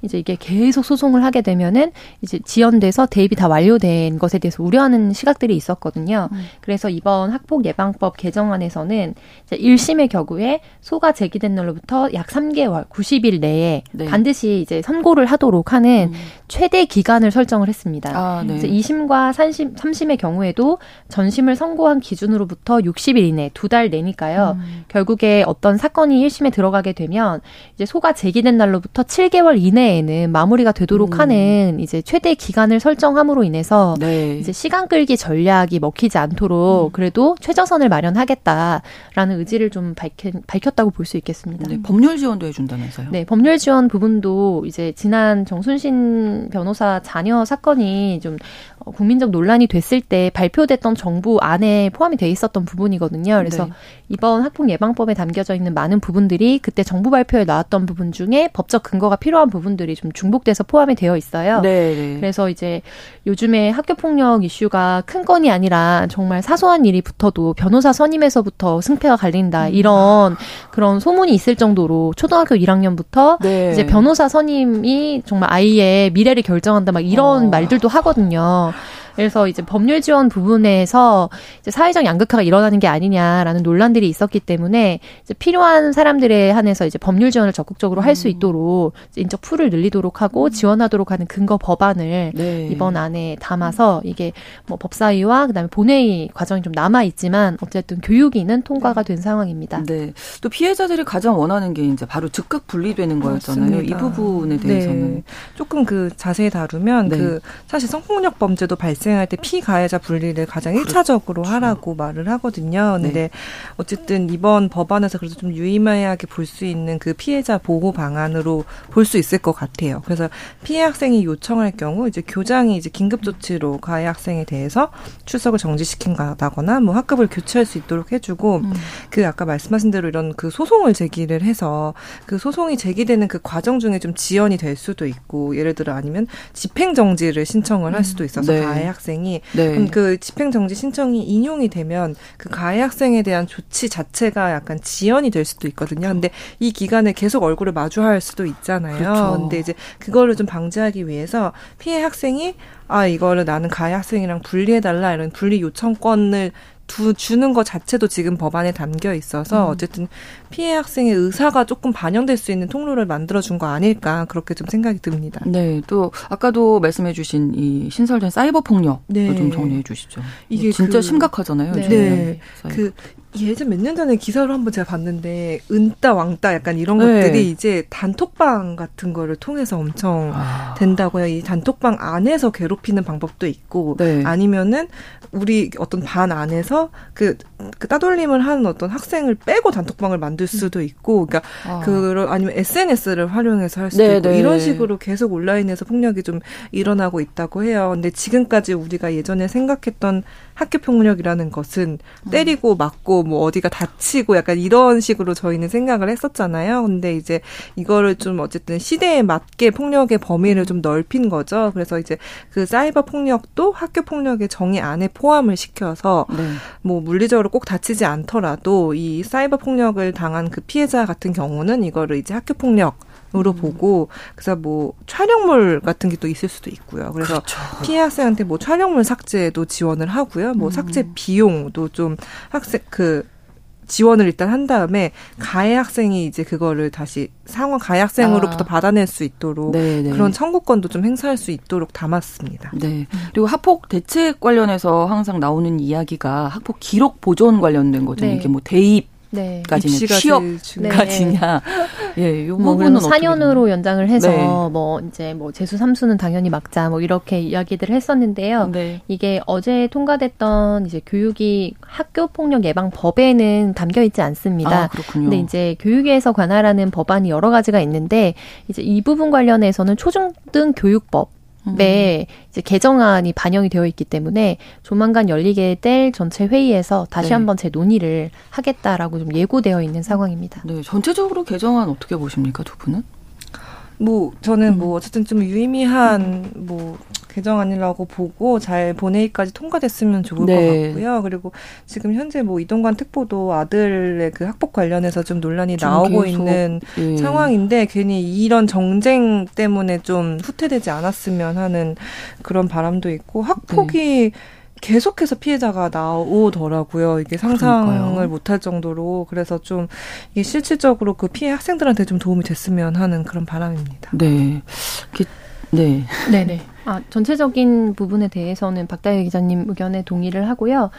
이제 이게 계속 소송을 하게 되면은 이제 지연돼서 대입이 다 완료된 것에 대해서 우려하는 시각들이 있었거든요. 음. 그래서 이번 학폭 예방법 개정안에서는 이제 1심의 경우에 소가 제기된 날로부터 약 3개월, 90일 내에 네. 반드시 이제 선고를 하도록 하는 음. 최대 기간을 설정을 했습니다. 아, 네. 2심과 3심, 3심의 경우에도 전심을 선고한 기준으로부터 60일 이내 두 달 내니까요. 음. 결국에 어떤 사건이 1심에 들어가게 되면 이제 소가 제기된 날로부터 7개월 이내에 내에는 마무리가 되도록 음. 하는 이제 최대 기간을 설정함으로 인해서 네. 이제 시간 끌기 전략이 먹히지 않도록 음. 그래도 최저선을 마련하겠다라는 의지를 좀 밝힌, 밝혔다고 볼 수 있겠습니다. 네, 법률 지원도 해준다면서요? 네, 법률 지원 부분도 이제 지난 정순신 변호사 자녀 사건이 좀 어, 국민적 논란이 됐을 때 발표됐던 정부 안에 포함이 돼 있었던 부분이거든요. 그래서 네. 이번 학폭 예방법에 담겨져 있는 많은 부분들이 그때 정부 발표에 나왔던 부분 중에 법적 근거가 필요한 부분들 부분들이 좀 중복돼서 포함이 되어 있어요. 네, 네. 그래서 이제 요즘에 학교 폭력 이슈가 큰 건이 아니라 정말 사소한 일이 붙어도 변호사 선임에서부터 승패가 갈린다 음. 이런 그런 소문이 있을 정도로 초등학교 1학년부터 네. 이제 변호사 선임이 정말 아이의 미래를 결정한다 막 이런 어. 말들도 하거든요. 그래서 이제 법률 지원 부분에서 이제 사회적 양극화가 일어나는 게 아니냐라는 논란들이 있었기 때문에 이제 필요한 사람들에 한해서 이제 법률 지원을 적극적으로 할수 음. 있도록 인적 풀을 늘리도록 하고 음. 지원하도록 하는 근거 법안을 네. 이번 안에 담아서 이게 뭐 법사위와 그다음에 본회의 과정이 좀 남아 있지만 어쨌든 교육위는 통과가 된 상황입니다. 네. 또 피해자들이 가장 원하는 게 이제 바로 즉각 분리되는 거였잖아요. 맞습니다. 이 부분에 대해서는 네. 조금 그 자세히 다루면 네. 그 사실 성폭력 범죄도 발생 발생할 때 피가해자 분리를 가장 일차적으로 그렇죠. 하라고 말을 하거든요. 근데 네. 어쨌든 이번 법안에서 그래서 좀 유의미하게 볼 수 있는 그 피해자 보호 방안으로 볼 수 있을 것 같아요. 그래서 피해 학생이 요청할 경우 이제 교장이 이제 긴급 조치로 가해 학생에 대해서 출석을 정지시킨다거나 뭐 학급을 교체할 수 있도록 해주고 음. 그 아까 말씀하신 대로 이런 그 소송을 제기를 해서 그 소송이 제기되는 그 과정 중에 좀 지연이 될 수도 있고 예를 들어 아니면 집행 정지를 신청을 할 수도 있어서 네. 가해 학생이 네. 그 집행 정지 신청이 인용이 되면 그 가해 학생에 대한 조치 자체가 약간 지연이 될 수도 있거든요. 근데 이 기간에 계속 얼굴을 마주할 수도 있잖아요. 그렇죠. 근데 이제 그거를 좀 방지하기 위해서 피해 학생이 아 이거를 나는 가해 학생이랑 분리해달라 이런 분리 요청권을 두, 주는 것 자체도 지금 법안에 담겨 있어서 음. 어쨌든 피해 학생의 의사가 조금 반영될 수 있는 통로를 만들어준 거 아닐까 그렇게 좀 생각이 듭니다. 네, 또 아까도 말씀해주신 이 신설된 사이버 폭력 네. 좀 정리해 주시죠. 이게 진짜 그, 심각하잖아요. 네, 네. 그 예전 몇 년 전에 기사를 한번 제가 봤는데 은따 왕따 약간 이런 네. 것들이 이제 단톡방 같은 거를 통해서 엄청 아. 된다고요. 이 단톡방 안에서 괴롭히는 방법도 있고 네. 아니면은 우리 어떤 반 안에서 그, 그 따돌림을 하는 어떤 학생을 빼고 단톡방을 만들 수도 있고 그러니까 아. 그 아니면 SNS를 활용해서 할 수도 네, 있고 네. 이런 식으로 계속 온라인에서 폭력이 좀 일어나고 있다고 해요. 근데 지금까지 우리가 예전에 생각했던 학교 폭력이라는 것은 음. 때리고 맞고 뭐 어디가 다치고 약간 이런 식으로 저희는 생각을 했었잖아요. 근데 이제 이거를 좀 어쨌든 시대에 맞게 폭력의 범위를 좀 넓힌 거죠. 그래서 이제 그 사이버 폭력도 학교 폭력의 정의 안에 포함을 시켜서 네. 뭐 물리적으로 꼭 다치지 않더라도 이 사이버 폭력을 당한 그 피해자 같은 경우는 이거를 이제 학교 폭력 으로 음. 보고 그래서 뭐 촬영물 같은 게 또 있을 수도 있고요. 그래서 그렇죠. 피해 학생한테 뭐 촬영물 삭제도 지원을 하고요. 뭐 음. 삭제 비용도 좀 학생 그 지원을 일단 한 다음에 가해 학생이 이제 그거를 다시 상원 가해 학생으로부터 아. 받아낼 수 있도록 네네. 네. 그런 청구권도 좀 행사할 수 있도록 담았습니다. 네. 그리고 학폭 대책 관련해서 항상 나오는 이야기가 학폭 기록 보존 관련된 거죠. 네. 이게 뭐 대입 네. 까지는 취업까지냐. 네. 예, 요 뭐 부분은 4년으로 연장을 해서 네. 뭐 이제 뭐 재수 삼수는 당연히 막자 뭐 이렇게 이야기들을 했었는데요. 네. 이게 어제 통과됐던 이제 교육이 학교 폭력 예방 법에는 담겨 있지 않습니다. 아, 그렇군요. 근데 이제 교육에서 관할하는 법안이 여러 가지가 있는데 이제 이 부분 관련해서는 초중등 교육법 네, 이제 개정안이 반영이 되어 있기 때문에 조만간 열리게 될 전체 회의에서 다시 네. 한번 재 논의를 하겠다라고 좀 예고되어 있는 상황입니다. 네, 전체적으로 개정안 어떻게 보십니까, 두 분은? 뭐 저는 뭐 어쨌든 좀 유의미한 뭐 개정안이라고 보고 잘 본회의까지 통과됐으면 좋을 네. 것 같고요. 그리고 지금 현재 뭐 이동관 특보도 아들의 그 학폭 관련해서 좀 논란이 좀 나오고 있는 예. 상황인데 괜히 이런 정쟁 때문에 좀 후퇴되지 않았으면 하는 그런 바람도 있고 학폭이 네. 계속해서 피해자가 나오더라고요. 이게 상상을 못할 정도로 그래서 좀 이게 실질적으로 그 피해 학생들한테 좀 도움이 됐으면 하는 그런 바람입니다. 네. 네. 네네. 아, 전체적인 부분에 대해서는 박다혜 기자님 의견에 동의를 하고요.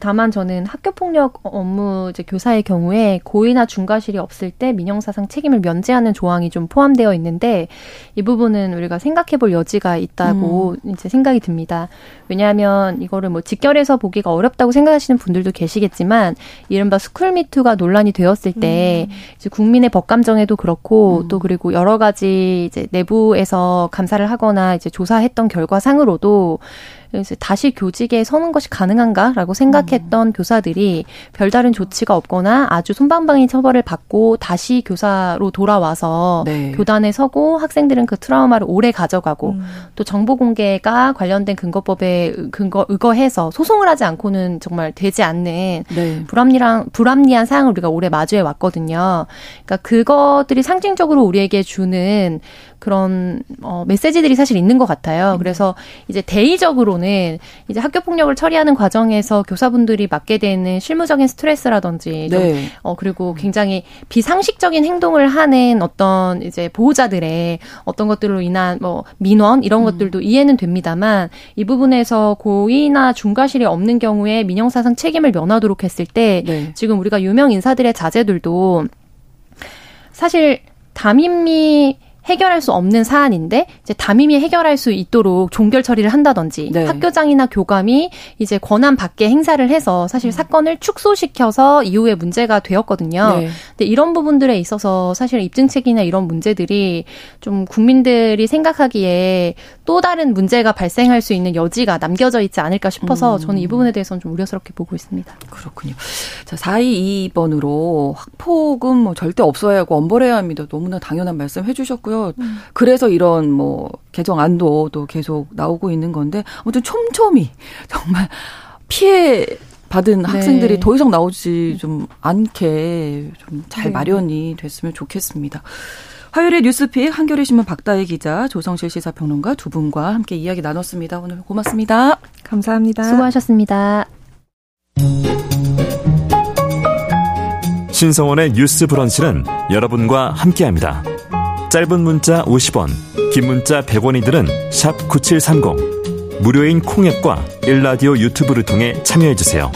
다만 저는 학교 폭력 업무 이제 교사의 경우에 고의나 중과실이 없을 때 민형사상 책임을 면제하는 조항이 좀 포함되어 있는데 이 부분은 우리가 생각해 볼 여지가 있다고 음. 이제 생각이 듭니다. 왜냐하면 이거를 뭐 직결해서 보기가 어렵다고 생각하시는 분들도 계시겠지만 이른바 스쿨미투가 논란이 되었을 때 음. 이제 국민의 법 감정에도 그렇고 음. 또 그리고 여러 가지 이제 내부에서 감사를 하거나 이제 조사했 했던 결과상으로도 그래서 다시 교직에 서는 것이 가능한가라고 생각했던 음. 교사들이 별다른 조치가 없거나 아주 손방방인 처벌을 받고 다시 교사로 돌아와서 네. 교단에 서고 학생들은 그 트라우마를 오래 가져가고 음. 또 정보 공개가 관련된 근거법에 근거 의거해서 소송을 하지 않고는 정말 되지 않는 네. 불합리한 불합리한 사항을 우리가 오래 마주해 왔거든요. 그러니까 그것들이 상징적으로 우리에게 주는 그런 어 메시지들이 사실 있는 것 같아요. 음. 그래서 이제 대의적으로는 이제 학교 폭력을 처리하는 과정에서 교사분들이 맡게 되는 실무적인 스트레스라든지 좀 네. 어 그리고 굉장히 비상식적인 행동을 하는 어떤 이제 보호자들의 어떤 것들로 인한 뭐 민원 이런 음. 것들도 이해는 됩니다만 이 부분에서 고의나 중과실이 없는 경우에 민형사상 책임을 면하도록 했을 때 네. 지금 우리가 유명 인사들의 자제들도 사실 담임이 해결할 수 없는 사안인데 이제 담임이 해결할 수 있도록 종결 처리를 한다든지 네. 학교장이나 교감이 이제 권한 밖에 행사를 해서 사실 음. 사건을 축소시켜서 이후에 문제가 되었거든요. 네. 근데 이런 부분들에 있어서 사실 입증책이나 이런 문제들이 좀 국민들이 생각하기에 또 다른 문제가 발생할 수 있는 여지가 남겨져 있지 않을까 싶어서 음. 저는 이 부분에 대해서는 좀 우려스럽게 보고 있습니다. 그렇군요. 자, 422번으로 학폭은 뭐 절대 없어야 하고 엄벌해야 합니다. 너무나 당연한 말씀 해주셨고요. 음. 그래서 이런 뭐 개정 안도 또 계속 나오고 있는 건데 아무튼 촘촘히 정말 피해 받은 네. 학생들이 더 이상 나오지 좀 않게 좀잘 네. 마련이 됐으면 좋겠습니다. 화요일의 뉴스픽 한겨레 신문 박다혜 기자, 조성실 시사평론가 두 분과 함께 이야기 나눴습니다. 오늘 고맙습니다. 감사합니다. 수고하셨습니다. 신성원의 뉴스 브런치는 여러분과 함께합니다. 짧은 문자 50원, 긴 문자 100원이들은 9730. 무료인 콩앱과 일라디오 유튜브를 통해 참여해주세요.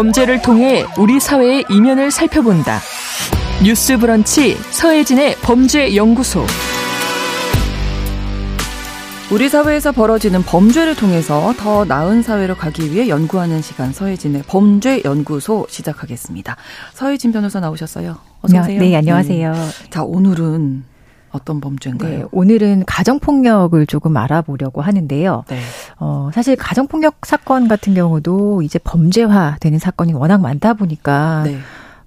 범죄를 통해 우리 사회의 이면을 살펴본다. 뉴스 브런치 서혜진의 범죄 연구소. 우리 사회에서 벌어지는 범죄를 통해서 더 나은 사회로 가기 위해 연구하는 시간 서혜진의 범죄 연구소 시작하겠습니다. 서혜진 변호사 나오셨어요. 어서 오세요. 네, 안녕하세요. 네. 자, 오늘은 어떤 범죄인가요? 네, 오늘은 가정폭력을 조금 알아보려고 하는데요. 네. 어, 사실 가정폭력 사건 같은 경우도 이제 범죄화 되는 사건이 워낙 많다 보니까 네.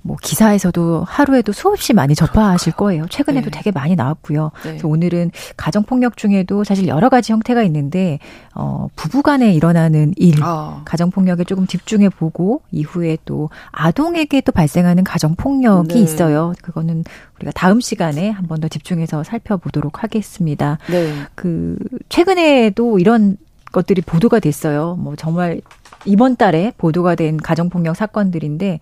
뭐 기사에서도 하루에도 수없이 많이 접하실 거예요. 최근에도 네. 되게 많이 나왔고요. 네. 그래서 오늘은 가정 폭력 중에도 사실 여러 가지 형태가 있는데 어 부부간에 일어나는 일, 아. 가정 폭력에 조금 집중해 보고 이후에 또 아동에게 또 발생하는 가정 폭력이 네. 있어요. 그거는 우리가 다음 시간에 한 번 더 집중해서 살펴보도록 하겠습니다. 네. 그 최근에도 이런 것들이 보도가 됐어요. 뭐 정말 이번 달에 보도가 된 가정폭력 사건들인데,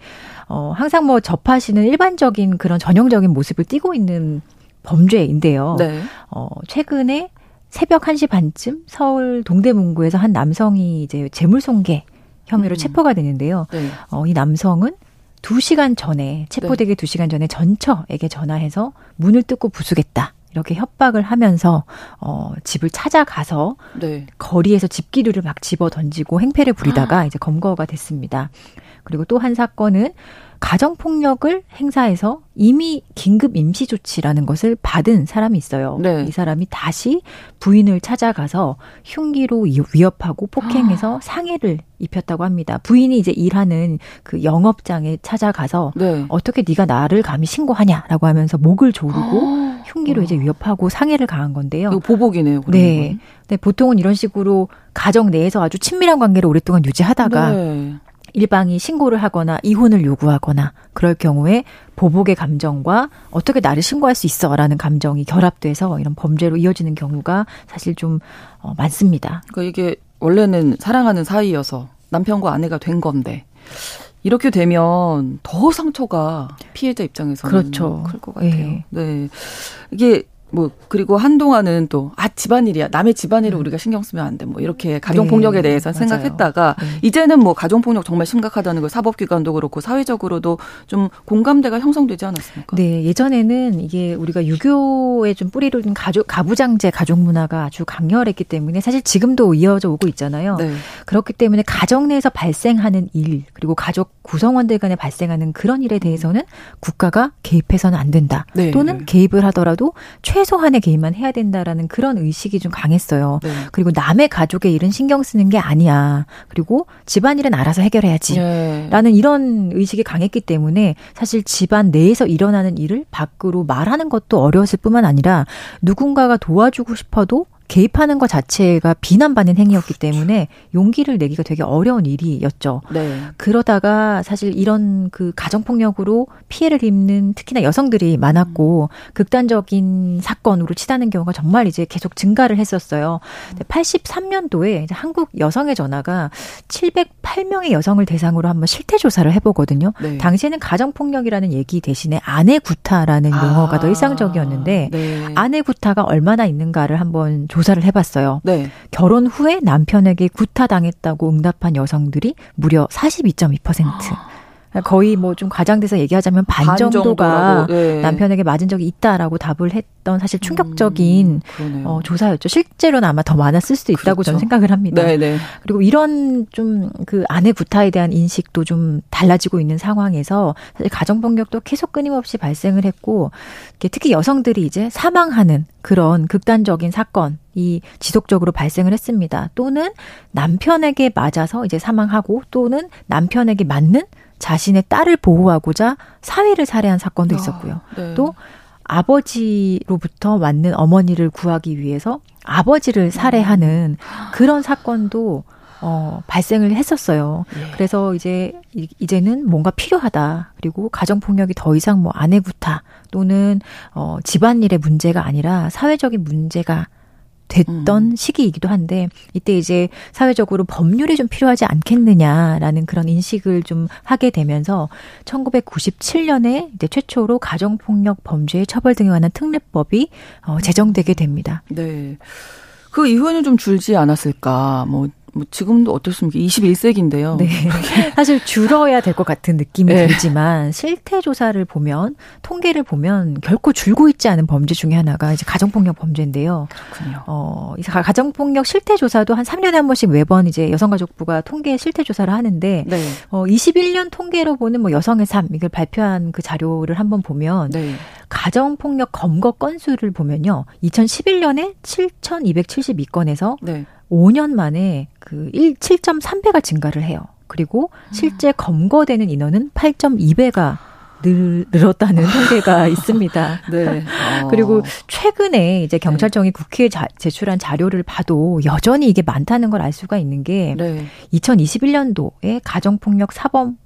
어, 항상 뭐 접하시는 일반적인 그런 전형적인 모습을 띠고 있는 범죄인데요. 네. 어, 최근에 새벽 1시 반쯤 서울 동대문구에서 한 남성이 이제 재물손괴 혐의로 음. 체포가 되는데요. 네. 어, 이 남성은 2시간 전에 체포되기 네. 2시간 전에 전처에게 전화해서 문을 뜯고 부수겠다. 이렇게 협박을 하면서 어 집을 찾아가서 네. 거리에서 집기류를 막 집어 던지고 행패를 부리다가 아. 이제 검거가 됐습니다. 그리고 또 한 사건은 가정 폭력을 행사해서 이미 긴급 임시 조치라는 것을 받은 사람이 있어요. 네. 이 사람이 다시 부인을 찾아가서 흉기로 위협하고 폭행해서 아. 상해를 입혔다고 합니다. 부인이 이제 일하는 그 영업장에 찾아가서 네. 어떻게 네가 나를 감히 신고하냐라고 하면서 목을 조르고 아. 흉기로 어. 이제 위협하고 상해를 가한 건데요. 이거 보복이네요. 네. 네. 보통은 이런 식으로 가정 내에서 아주 친밀한 관계를 오랫동안 유지하다가 네. 일방이 신고를 하거나 이혼을 요구하거나 그럴 경우에 보복의 감정과 어떻게 나를 신고할 수 있어라는 감정이 결합돼서 이런 범죄로 이어지는 경우가 사실 좀 어, 많습니다. 그러니까 이게 원래는 사랑하는 사이여서 남편과 아내가 된 건데 이렇게 되면 더 상처가 피해자 입장에서는 그렇죠. 클것 같아요. 네. 네. 이게 뭐 그리고 한동안은 또 아 집안일이야 남의 집안일을 음. 우리가 신경 쓰면 안 돼 뭐 이렇게 가정 폭력에 네, 대해서 생각했다가 네. 이제는 뭐 가정 폭력 정말 심각하다는 걸 사법기관도 그렇고 사회적으로도 좀 공감대가 형성되지 않았습니까? 네 예전에는 이게 우리가 유교에 좀 뿌리를 둔 가족 가부장제 가족 문화가 아주 강렬했기 때문에 사실 지금도 이어져 오고 있잖아요. 네. 그렇기 때문에 가정 내에서 발생하는 일 그리고 가족 구성원들 간에 발생하는 그런 일에 대해서는 국가가 개입해서는 안 된다. 네. 또는 개입을 하더라도 최 최소한의 개입만 해야 된다라는 그런 의식이 좀 강했어요. 네. 그리고 남의 가족의 일은 신경 쓰는 게 아니야. 그리고 집안일은 알아서 해결해야지. 네. 라는 이런 의식이 강했기 때문에 사실 집안 내에서 일어나는 일을 밖으로 말하는 것도 어려웠을 뿐만 아니라 누군가가 도와주고 싶어도 개입하는 것 자체가 비난받는 행위였기 때문에 용기를 내기가 되게 어려운 일이었죠. 네. 그러다가 사실 이런 그 가정폭력으로 피해를 입는 특히나 여성들이 많았고 음. 극단적인 사건으로 치닫는 경우가 정말 이제 계속 증가를 했었어요. 83년도에 이제 한국 여성의 전화가 708명의 여성을 대상으로 한번 실태 조사를 해보거든요. 네. 당시에는 가정폭력이라는 얘기 대신에 아내 구타라는 아. 용어가 더 일상적이었는데 네. 아내 구타가 얼마나 있는가를 한번 조 조사를 해봤어요. 네. 결혼 후에 남편에게 구타당했다고 응답한 여성들이 무려 42.2%. 거의 뭐 좀 과장돼서 얘기하자면 반, 정도가 네. 남편에게 맞은 적이 있다라고 답을 했던 사실 충격적인 음, 어, 조사였죠. 실제로는 아마 더 많았을 수도 있다고 그렇죠. 저는 생각을 합니다. 네네. 네. 그리고 이런 좀 그 아내 구타에 대한 인식도 좀 달라지고 있는 상황에서 사실 가정 폭력도 계속 끊임없이 발생을 했고 특히 여성들이 이제 사망하는 그런 극단적인 사건 이 지속적으로 발생을 했습니다. 또는 남편에게 맞아서 이제 사망하고 또는 남편에게 맞는 자신의 딸을 보호하고자 사위를 살해한 사건도 아, 있었고요. 아, 네. 또 아버지로부터 맞는 어머니를 구하기 위해서 아버지를 살해하는 그런 사건도 어, 발생을 했었어요. 예. 그래서 이제 이제는 뭔가 필요하다. 그리고 가정 폭력이 더 이상 뭐 아내 구타 또는 어 집안일의 문제가 아니라 사회적인 문제가 됐던 음. 시기이기도 한데 이때 이제 사회적으로 법률이 좀 필요하지 않겠느냐라는 그런 인식을 좀 하게 되면서 1997년에 이제 최초로 가정폭력 범죄의 처벌 등에 관한 특례법이 어, 제정되게 됩니다. 네. 그 이후에는 좀 줄지 않았을까. 뭐 뭐 지금도 어떻습니까? 21세기인데요. 네. 사실 줄어야 될 것 같은 느낌이 네. 들지만 실태 조사를 보면 통계를 보면 결코 줄고 있지 않은 범죄 중에 하나가 이제 가정폭력 범죄인데요. 그렇군요. 어, 이 가정폭력 실태 조사도 한 3년에 한 번씩 매번 이제 여성가족부가 통계 실태 조사를 하는데 네. 어, 21년 통계로 보는 뭐 여성의 삶 이걸 발표한 그 자료를 한번 보면 네. 가정폭력 검거 건수를 보면요. 2011년에 7,272건에서 네. 5년 만에 그 1, 7.3배가 증가를 해요. 그리고 실제 검거되는 인원은 8.2배가 늘, 늘었다는 통계가 있습니다. 네. 어. 그리고 최근에 이제 경찰청이 네. 국회에 자, 제출한 자료를 봐도 여전히 이게 많다는 걸 알 수가 있는 게 네. 2021년도에 가정폭력 사범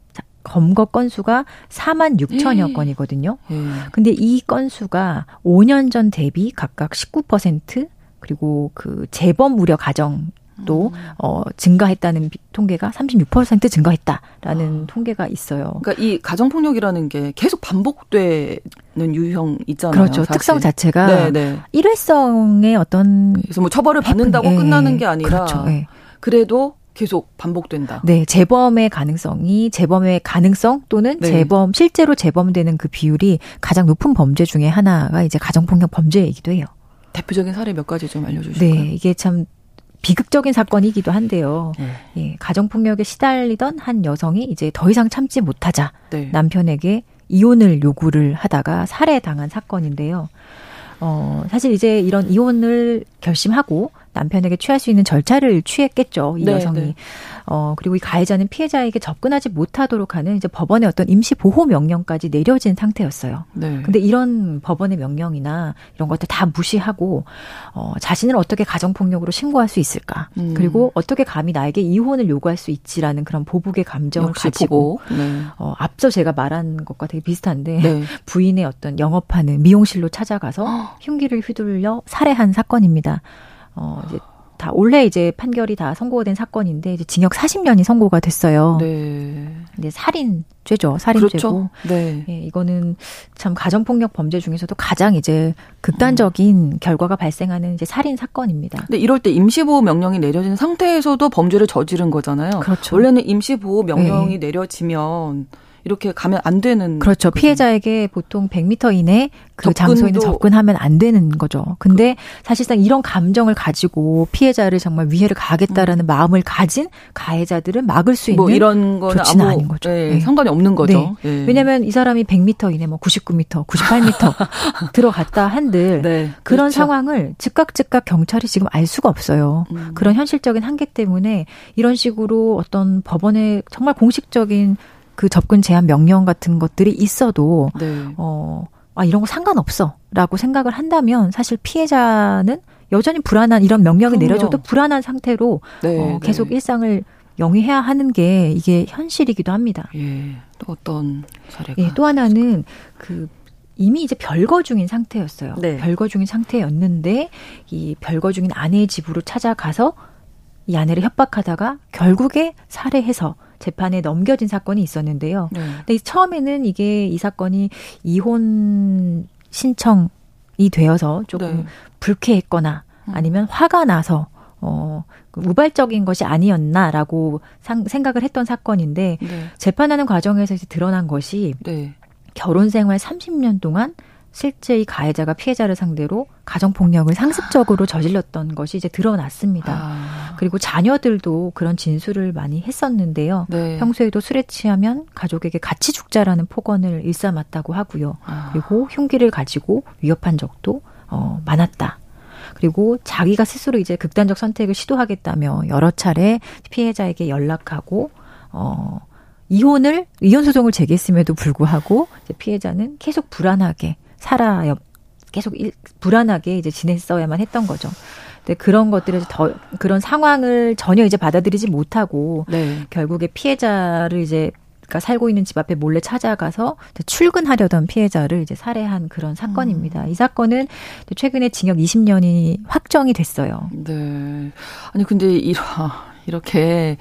검거 건수가 4만 6천여 건이거든요. 예. 근데 이 건수가 5년 전 대비 각각 19% 그리고 그 재범 우려 가정 도 음. 어, 증가했다는 통계가 36% 증가했다라는 아. 통계가 있어요. 그러니까 이 가정 폭력이라는 게 계속 반복되는 유형 있잖아요. 그렇죠. 사실. 특성 자체가 네네. 네. 일회성의 어떤 그래서 뭐 처벌을 받는다고 예. 끝나는 게 아니라 그렇죠. 예. 그래도 계속 반복된다. 네, 재범의 가능성이 재범의 가능성 또는 네. 재범 실제로 재범되는 그 비율이 가장 높은 범죄 중에 하나가 이제 가정폭력 범죄이기도 해요. 대표적인 사례 몇 가지 좀 알려주실까요? 네, 이게 참 비극적인 사건이기도 한데요. 네. 예, 가정폭력에 시달리던 한 여성이 이제 더 이상 참지 못하자 네. 남편에게 이혼을 요구를 하다가 살해당한 사건인데요. 어, 사실 이제 이런 이혼을 결심하고 남편에게 취할 수 있는 절차를 취했겠죠. 이 네, 여성이. 네. 어, 그리고 이 가해자는 피해자에게 접근하지 못하도록 하는 이제 법원의 어떤 임시 보호 명령까지 내려진 상태였어요. 네. 근데 이런 법원의 명령이나 이런 것들 다 무시하고 어, 자신을 어떻게 가정 폭력으로 신고할 수 있을까? 음. 그리고 어떻게 감히 나에게 이혼을 요구할 수 있지라는 그런 보복의 감정을 가지고 네. 어, 앞서 제가 말한 것과 되게 비슷한데 네. 부인의 어떤 영업하는 미용실로 찾아가서 흉기를 휘둘려 살해한 사건입니다. 어, 이제 다 올해 이제 판결이 다 선고가 된 사건인데 이제 징역 40년이 선고가 됐어요. 네. 이제 살인죄죠. 살인죄고. 그렇죠. 네. 예, 이거는 참 가정폭력 범죄 중에서도 가장 이제 극단적인 음. 결과가 발생하는 이제 살인 사건입니다. 근데 이럴 때 임시보호 명령이 내려진 상태에서도 범죄를 저지른 거잖아요. 그렇죠. 원래는 임시보호 명령이 네. 내려지면 이렇게 가면 안 되는 그렇죠. 거죠. 피해자에게 보통 100m 이내 그 장소에는 접근하면 안 되는 거죠. 근데 그, 사실상 이런 감정을 가지고 피해자를 정말 위해를 가하겠다라는 음. 마음을 가진 가해자들은 막을 수뭐 있는 뭐 이런 건 조치는 아닌 거죠. 네, 네. 상관이 없는 거죠. 네. 네. 왜냐하면 이 사람이 100m 이내 뭐 99m, 98m 들어갔다 한들 네, 그런 그렇죠. 상황을 즉각 즉각 경찰이 지금 알 수가 없어요. 음. 그런 현실적인 한계 때문에 이런 식으로 어떤 법원의 정말 공식적인 그 접근 제한 명령 같은 것들이 있어도 네. 어, 아 이런 거 상관없어라고 생각을 한다면 사실 피해자는 여전히 불안한 이런 명령이 그럼요. 내려져도 불안한 상태로 네, 어, 계속 네. 일상을 영위해야 하는 게 이게 현실이기도 합니다. 예. 또 어떤 사례가? 예, 또 하나는 그 이미 이제 별거 중인 상태였어요. 네. 별거 중인 상태였는데 이 별거 중인 아내의 집으로 찾아가서 이 아내를 협박하다가 결국에 살해해서 재판에 넘겨진 사건이 있었는데요. 네. 근데 처음에는 이게 이 사건이 이혼 신청이 되어서 조금 네. 불쾌했거나 음. 아니면 화가 나서 어, 그 우발적인 것이 아니었나라고 상, 생각을 했던 사건인데 네. 재판하는 과정에서 이제 드러난 것이 네. 결혼 생활 30년 동안 실제 이 가해자가 피해자를 상대로 가정폭력을 상습적으로 저질렀던 것이 이제 드러났습니다. 아. 그리고 자녀들도 그런 진술을 많이 했었는데요. 네. 평소에도 술에 취하면 가족에게 같이 죽자라는 폭언을 일삼았다고 하고요. 아. 그리고 흉기를 가지고 위협한 적도 어, 많았다. 그리고 자기가 스스로 이제 극단적 선택을 시도하겠다며 여러 차례 피해자에게 연락하고 어 이혼을 이혼 소송을 제기했음에도 불구하고 피해자는 계속 불안하게 살아 계속 일, 불안하게 이제 지냈어야만 했던 거죠. 근데 그런 것들을 더 그런 상황을 전혀 이제 받아들이지 못하고 네. 결국에 피해자를 이제 그러니까 살고 있는 집 앞에 몰래 찾아가서 출근하려던 피해자를 이제 살해한 그런 사건입니다. 음. 이 사건은 최근에 징역 20년이 확정이 됐어요. 네. 아니 근데 이러, 이렇게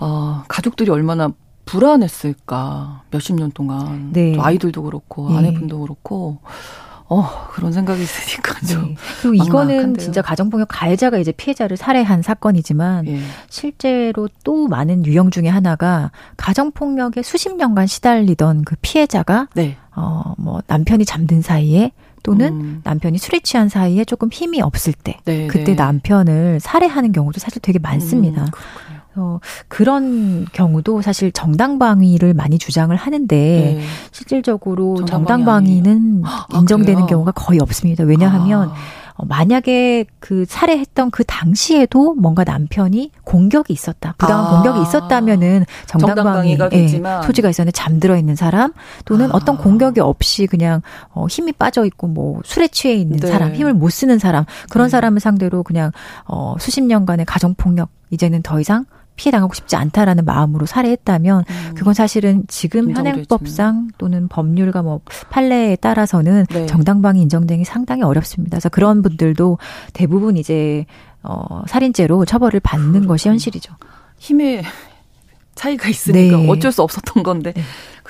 어 가족들이 얼마나 불안했을까 몇십 년 동안 네. 아이들도 그렇고 네. 아내분도 그렇고 어, 그런 생각이 있으니까 좀. 네. 그리고 이거는 막막한데요. 진짜 가정폭력 가해자가 이제 피해자를 살해한 사건이지만 예. 실제로 또 많은 유형 중에 하나가 가정폭력에 수십 년간 시달리던 그 피해자가 네. 어, 뭐 남편이 잠든 사이에 또는 음. 남편이 술에 취한 사이에 조금 힘이 없을 때 네, 그때 네. 남편을 살해하는 경우도 사실 되게 많습니다. 음, 어, 그런 경우도 사실 정당방위를 많이 주장을 하는데 네. 실질적으로 정당방위는 아, 인정되는 경우가 거의 없습니다. 왜냐하면 아. 어, 만약에 그 살해했던 그 당시에도 뭔가 남편이 공격이 있었다. 부당한 아. 공격이 있었다면은 정당방위 예, 소지가 있었는데 잠들어 있는 사람 또는 아. 어떤 공격이 없이 그냥 어, 힘이 빠져 있고 뭐 술에 취해 있는 네. 사람, 힘을 못 쓰는 사람 그런 네. 사람을 상대로 그냥 어, 수십 년간의 가정 폭력 이제는 더 이상 피해 당하고 싶지 않다라는 마음으로 살해했다면 음. 그건 사실은 지금 현행법상 또는 법률과 뭐 판례에 따라서는 네. 정당방위 인정되기 상당히 어렵습니다. 그래서 그런 분들도 대부분 이제 어 살인죄로 처벌을 받는 그렇구나. 것이 현실이죠. 힘의 차이가 있으니까 네. 어쩔 수 없었던 건데 네.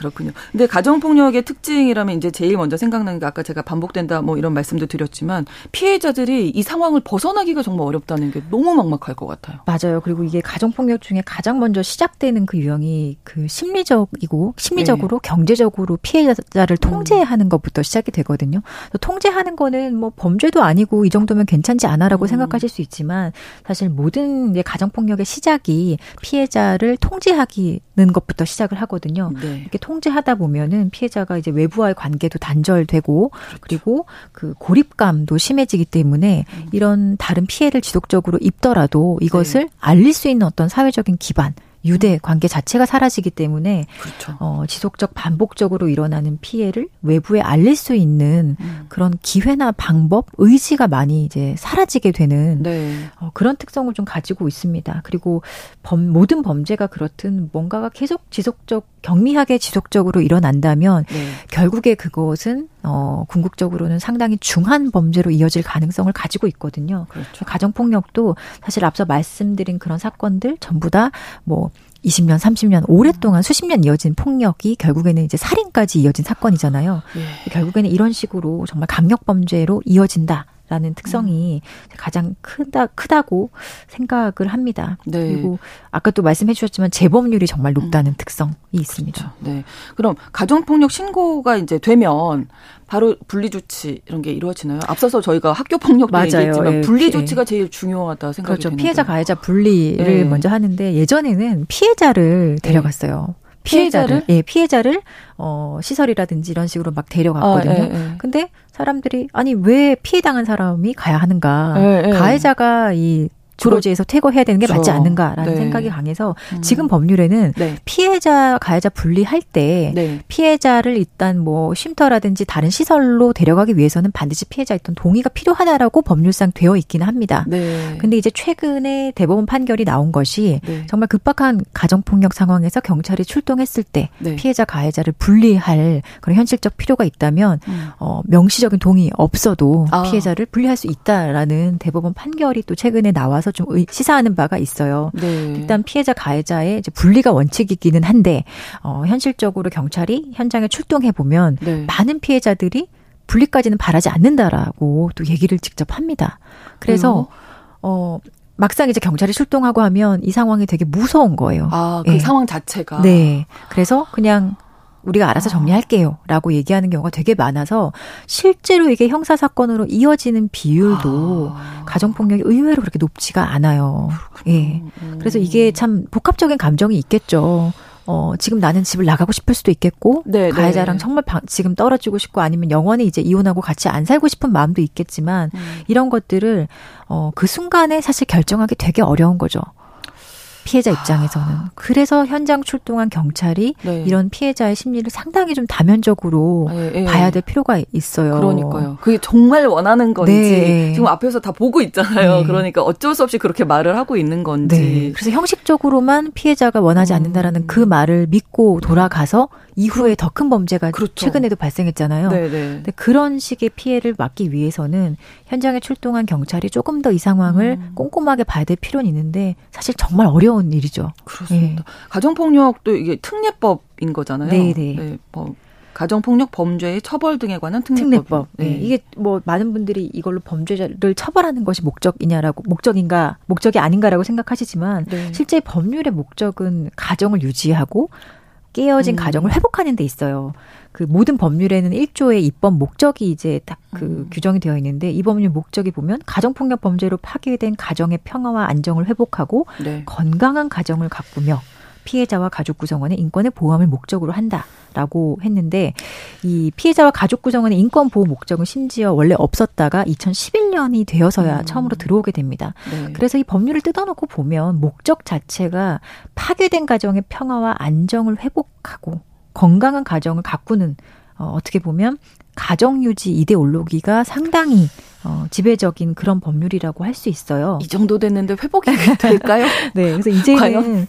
그렇군요. 근데 가정폭력의 특징이라면 이제 제일 먼저 생각나는 게 아까 제가 반복된다 뭐 이런 말씀도 드렸지만 피해자들이 이 상황을 벗어나기가 정말 어렵다는 게 너무 막막할 것 같아요. 맞아요. 그리고 이게 가정폭력 중에 가장 먼저 시작되는 그 유형이 그 심리적이고 심리적으로 네. 경제적으로 피해자를 통제하는 음. 것부터 시작이 되거든요. 통제하는 거는 뭐 범죄도 아니고 이 정도면 괜찮지 않아라고 음. 생각하실 수 있지만 사실 모든 가정폭력의 시작이 피해자를 통제하기는 것부터 시작을 하거든요. 네. 이렇게 통 제하다 보면은 피해자가 이제 외부와의 관계도 단절되고 그렇죠. 그리고그 고립감도 심해지기 때문에 음. 이런 다른 피해를 지속적으로 입더라도 이것을 네. 알릴 수 있는 어떤 사회적인 기반 유대 관계 자체가 사라지기 때문에 그렇죠. 어, 지속적 반복적으로 일어나는 피해를 외부에 알릴 수 있는 음. 그런 기회나 방법, 의지가 많이 이제 사라지게 되는 네. 어, 그런 특성을 좀 가지고 있습니다. 그리고 범, 모든 범죄가 그렇든 뭔가가 계속 지속적 경미하게 지속적으로 일어난다면 네. 결국에 그것은 어 궁극적으로는 상당히 중한 범죄로 이어질 가능성을 가지고 있거든요. 그렇죠. 가정 폭력도 사실 앞서 말씀드린 그런 사건들 전부 다뭐 20년, 30년 오랫동안 수십 년 이어진 폭력이 결국에는 이제 살인까지 이어진 사건이잖아요. 예. 결국에는 이런 식으로 정말 강력 범죄로 이어진다. 라는 특성이 음. 가장 크다 크다고 생각을 합니다. 네. 그리고 아까 또 말씀해 주셨지만 재범률이 정말 높다는 음. 특성이 있습니다. 그렇죠. 네. 그럼 가정 폭력 신고가 이제 되면 바로 분리 조치 이런 게 이루어지나요? 앞서서 저희가 학교 폭력도 얘기했지만 예. 분리 조치가 제일 중요하다 생각이 그렇죠. 되는데. 피해자 가해자 분리를 네. 먼저 하는데 예전에는 피해자를 네. 데려갔어요. 피해자를 예 피해자를 어 시설이라든지 이런 식으로 막 데려갔거든요. 아, 예, 예. 근데 사람들이 아니 왜 피해 당한 사람이 가야 하는가? 예, 예. 가해자가 이 주로지에서 퇴거해야 되는 게 그렇죠. 맞지 않는가라는 네. 생각이 강해서 음. 지금 법률에는 네. 피해자 가해자 분리할 때 네. 피해자를 일단 뭐 쉼터라든지 다른 시설로 데려가기 위해서는 반드시 피해자 있던 동의가 필요하다라고 법률상 되어 있기는 합니다. 네. 근데 이제 최근에 대법원 판결이 나온 것이 네. 정말 급박한 가정 폭력 상황에서 경찰이 출동했을 때 네. 피해자 가해자를 분리할 그런 현실적 필요가 있다면 음. 어, 명시적인 동의 없어도 아. 피해자를 분리할 수 있다라는 대법원 판결이 또 최근에 나와서 좀 시사하는 바가 있어요. 네. 일단 피해자 가해자의 분리가 원칙이기는 한데 어, 현실적으로 경찰이 현장에 출동해 보면 네. 많은 피해자들이 분리까지는 바라지 않는다라고 또 얘기를 직접 합니다. 그래서 어 막상 이제 경찰이 출동하고 하면 이 상황이 되게 무서운 거예요. 아, 그 네. 상황 자체가. 네. 그래서 그냥 우리가 알아서 정리할게요. 라고 얘기하는 경우가 되게 많아서 실제로 이게 형사사건으로 이어지는 비율도 아. 가정폭력이 의외로 그렇게 높지가 않아요. 예. 그래서 이게 참 복합적인 감정이 있겠죠. 어, 지금 나는 집을 나가고 싶을 수도 있겠고, 네, 네. 가해자랑 네. 정말 방, 지금 떨어지고 싶고 아니면 영원히 이제 이혼하고 같이 안 살고 싶은 마음도 있겠지만, 음. 이런 것들을, 어, 그 순간에 사실 결정하기 되게 어려운 거죠. 피해자 입장에서는. 그래서 현장 출동한 경찰이 네. 이런 피해자의 심리를 상당히 좀 다면적으로 네, 네. 봐야 될 필요가 있어요. 그러니까요. 그게 정말 원하는 건지 네. 지금 앞에서 다 보고 있잖아요. 네. 그러니까 어쩔 수 없이 그렇게 말을 하고 있는 건지. 네. 그래서 형식적으로만 피해자가 원하지 음. 않는다라는 그 말을 믿고 돌아가서 이후에 더 큰 범죄가 그렇죠. 최근에도 발생했잖아요. 네네. 근데 그런 식의 피해를 막기 위해서는 현장에 출동한 경찰이 조금 더 이 상황을 음. 꼼꼼하게 봐야 될 필요는 있는데 사실 정말 어려운 일이죠. 그렇습니다. 예. 가정폭력도 이게 특례법인 거잖아요. 네네. 네, 뭐 가정폭력 범죄의 처벌 등에 관한 특례법. 특례법. 네. 네. 이게 뭐 많은 분들이 이걸로 범죄자를 처벌하는 것이 목적이냐라고 목적인가 목적이 아닌가라고 생각하시지만 네. 실제 법률의 목적은 가정을 유지하고 깨어진 음. 가정을 회복하는 데 있어요. 그 모든 법률에는 1조의 입법 목적이 이제 딱그 음. 규정이 되어 있는데 이 법률 목적이 보면 가정폭력 범죄로 파괴된 가정의 평화와 안정을 회복하고 네. 건강한 가정을 가꾸며 피해자와 가족 구성원의 인권의 보호함을 목적으로 한다라고 했는데 이 피해자와 가족 구성원의 인권 보호 목적은 심지어 원래 없었다가 2011년이 되어서야 음. 처음으로 들어오게 됩니다. 네. 그래서 이 법률을 뜯어놓고 보면 목적 자체가 파괴된 가정의 평화와 안정을 회복하고 건강한 가정을 가꾸는 어, 어떻게 보면 가정 유지 이데올로기가 상당히 어, 지배적인 그런 법률이라고 할 수 있어요. 이 정도 됐는데 회복이 될까요? 네, 그래서 이제는 과연,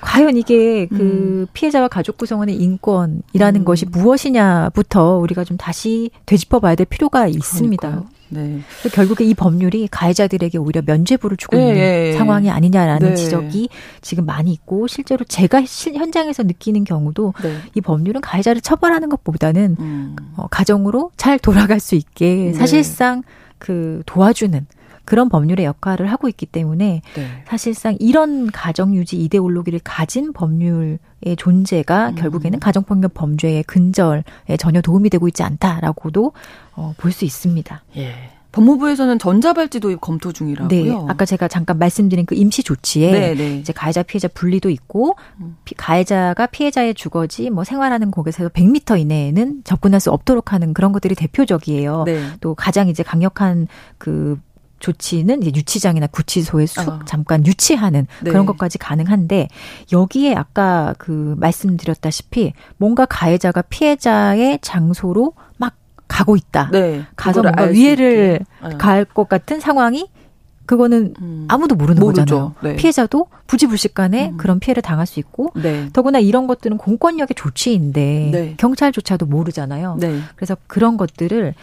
과연 이게 그 음. 피해자와 가족 구성원의 인권이라는 음. 것이 무엇이냐부터 우리가 좀 다시 되짚어봐야 될 필요가 있습니다. 그러니까요. 네. 결국에 이 법률이 가해자들에게 오히려 면죄부를 주고 네, 있는 네, 상황이 아니냐라는 네. 지적이 지금 많이 있고 실제로 제가 실, 현장에서 느끼는 경우도 네. 이 법률은 가해자를 처벌하는 것보다는 음. 어, 가정으로 잘 돌아갈 수 있게 네. 사실상 그 도와주는 그런 법률의 역할을 하고 있기 때문에 네. 사실상 이런 가정 유지 이데올로기를 가진 법률의 존재가 음. 결국에는 가정폭력 범죄의 근절에 전혀 도움이 되고 있지 않다라고도 어, 볼 수 있습니다. 예. 법무부에서는 전자발찌 도입 검토 중이라고요. 네, 아까 제가 잠깐 말씀드린 그 임시 조치에 네, 네. 이제 가해자 피해자 분리도 있고 음. 피, 가해자가 피해자의 주거지 뭐 생활하는 곳에서 100m 이내에는 접근할 수 없도록 하는 그런 것들이 대표적이에요. 네. 또 가장 이제 강력한 그 조치는 이제 유치장이나 구치소에 수, 어. 잠깐 유치하는 네. 그런 것까지 가능한데 여기에 아까 그 말씀드렸다시피 뭔가 가해자가 피해자의 장소로 막 가고 있다. 네. 가서 뭔가 위해를 네. 갈것 같은 상황이 그거는 음. 아무도 모르는 모르죠. 거잖아요. 네. 피해자도 부지불식간에 음. 그런 피해를 당할 수 있고 네. 더구나 이런 것들은 공권력의 조치인데 네. 경찰조차도 모르잖아요. 네. 그래서 그런 것들을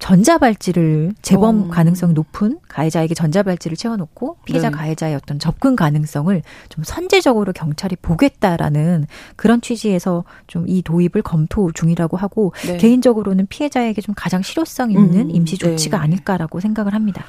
전자발찌를 재범 어. 가능성이 높은 가해자에게 전자발찌를 채워놓고 피해자 네. 가해자의 어떤 접근 가능성을 좀 선제적으로 경찰이 보겠다라는 그런 취지에서 좀 이 도입을 검토 중이라고 하고 네. 개인적으로는 피해자에게 좀 가장 실효성 있는 음. 임시 조치가 네. 아닐까라고 생각을 합니다.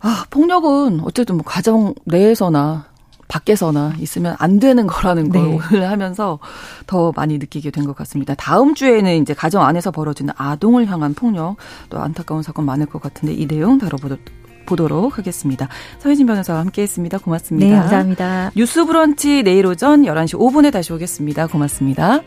아, 폭력은 어쨌든 뭐 가정 내에서나 밖에서나 있으면 안 되는 거라는 걸 네. 오늘 하면서 더 많이 느끼게 된 것 같습니다. 다음 주에는 이제 가정 안에서 벌어지는 아동을 향한 폭력 또 안타까운 사건 많을 것 같은데 이 내용 다뤄보도록 보도록 하겠습니다. 서혜진 변호사와 함께했습니다. 고맙습니다. 네, 감사합니다. 뉴스 브런치 내일 오전 11시 5분에 다시 오겠습니다. 고맙습니다.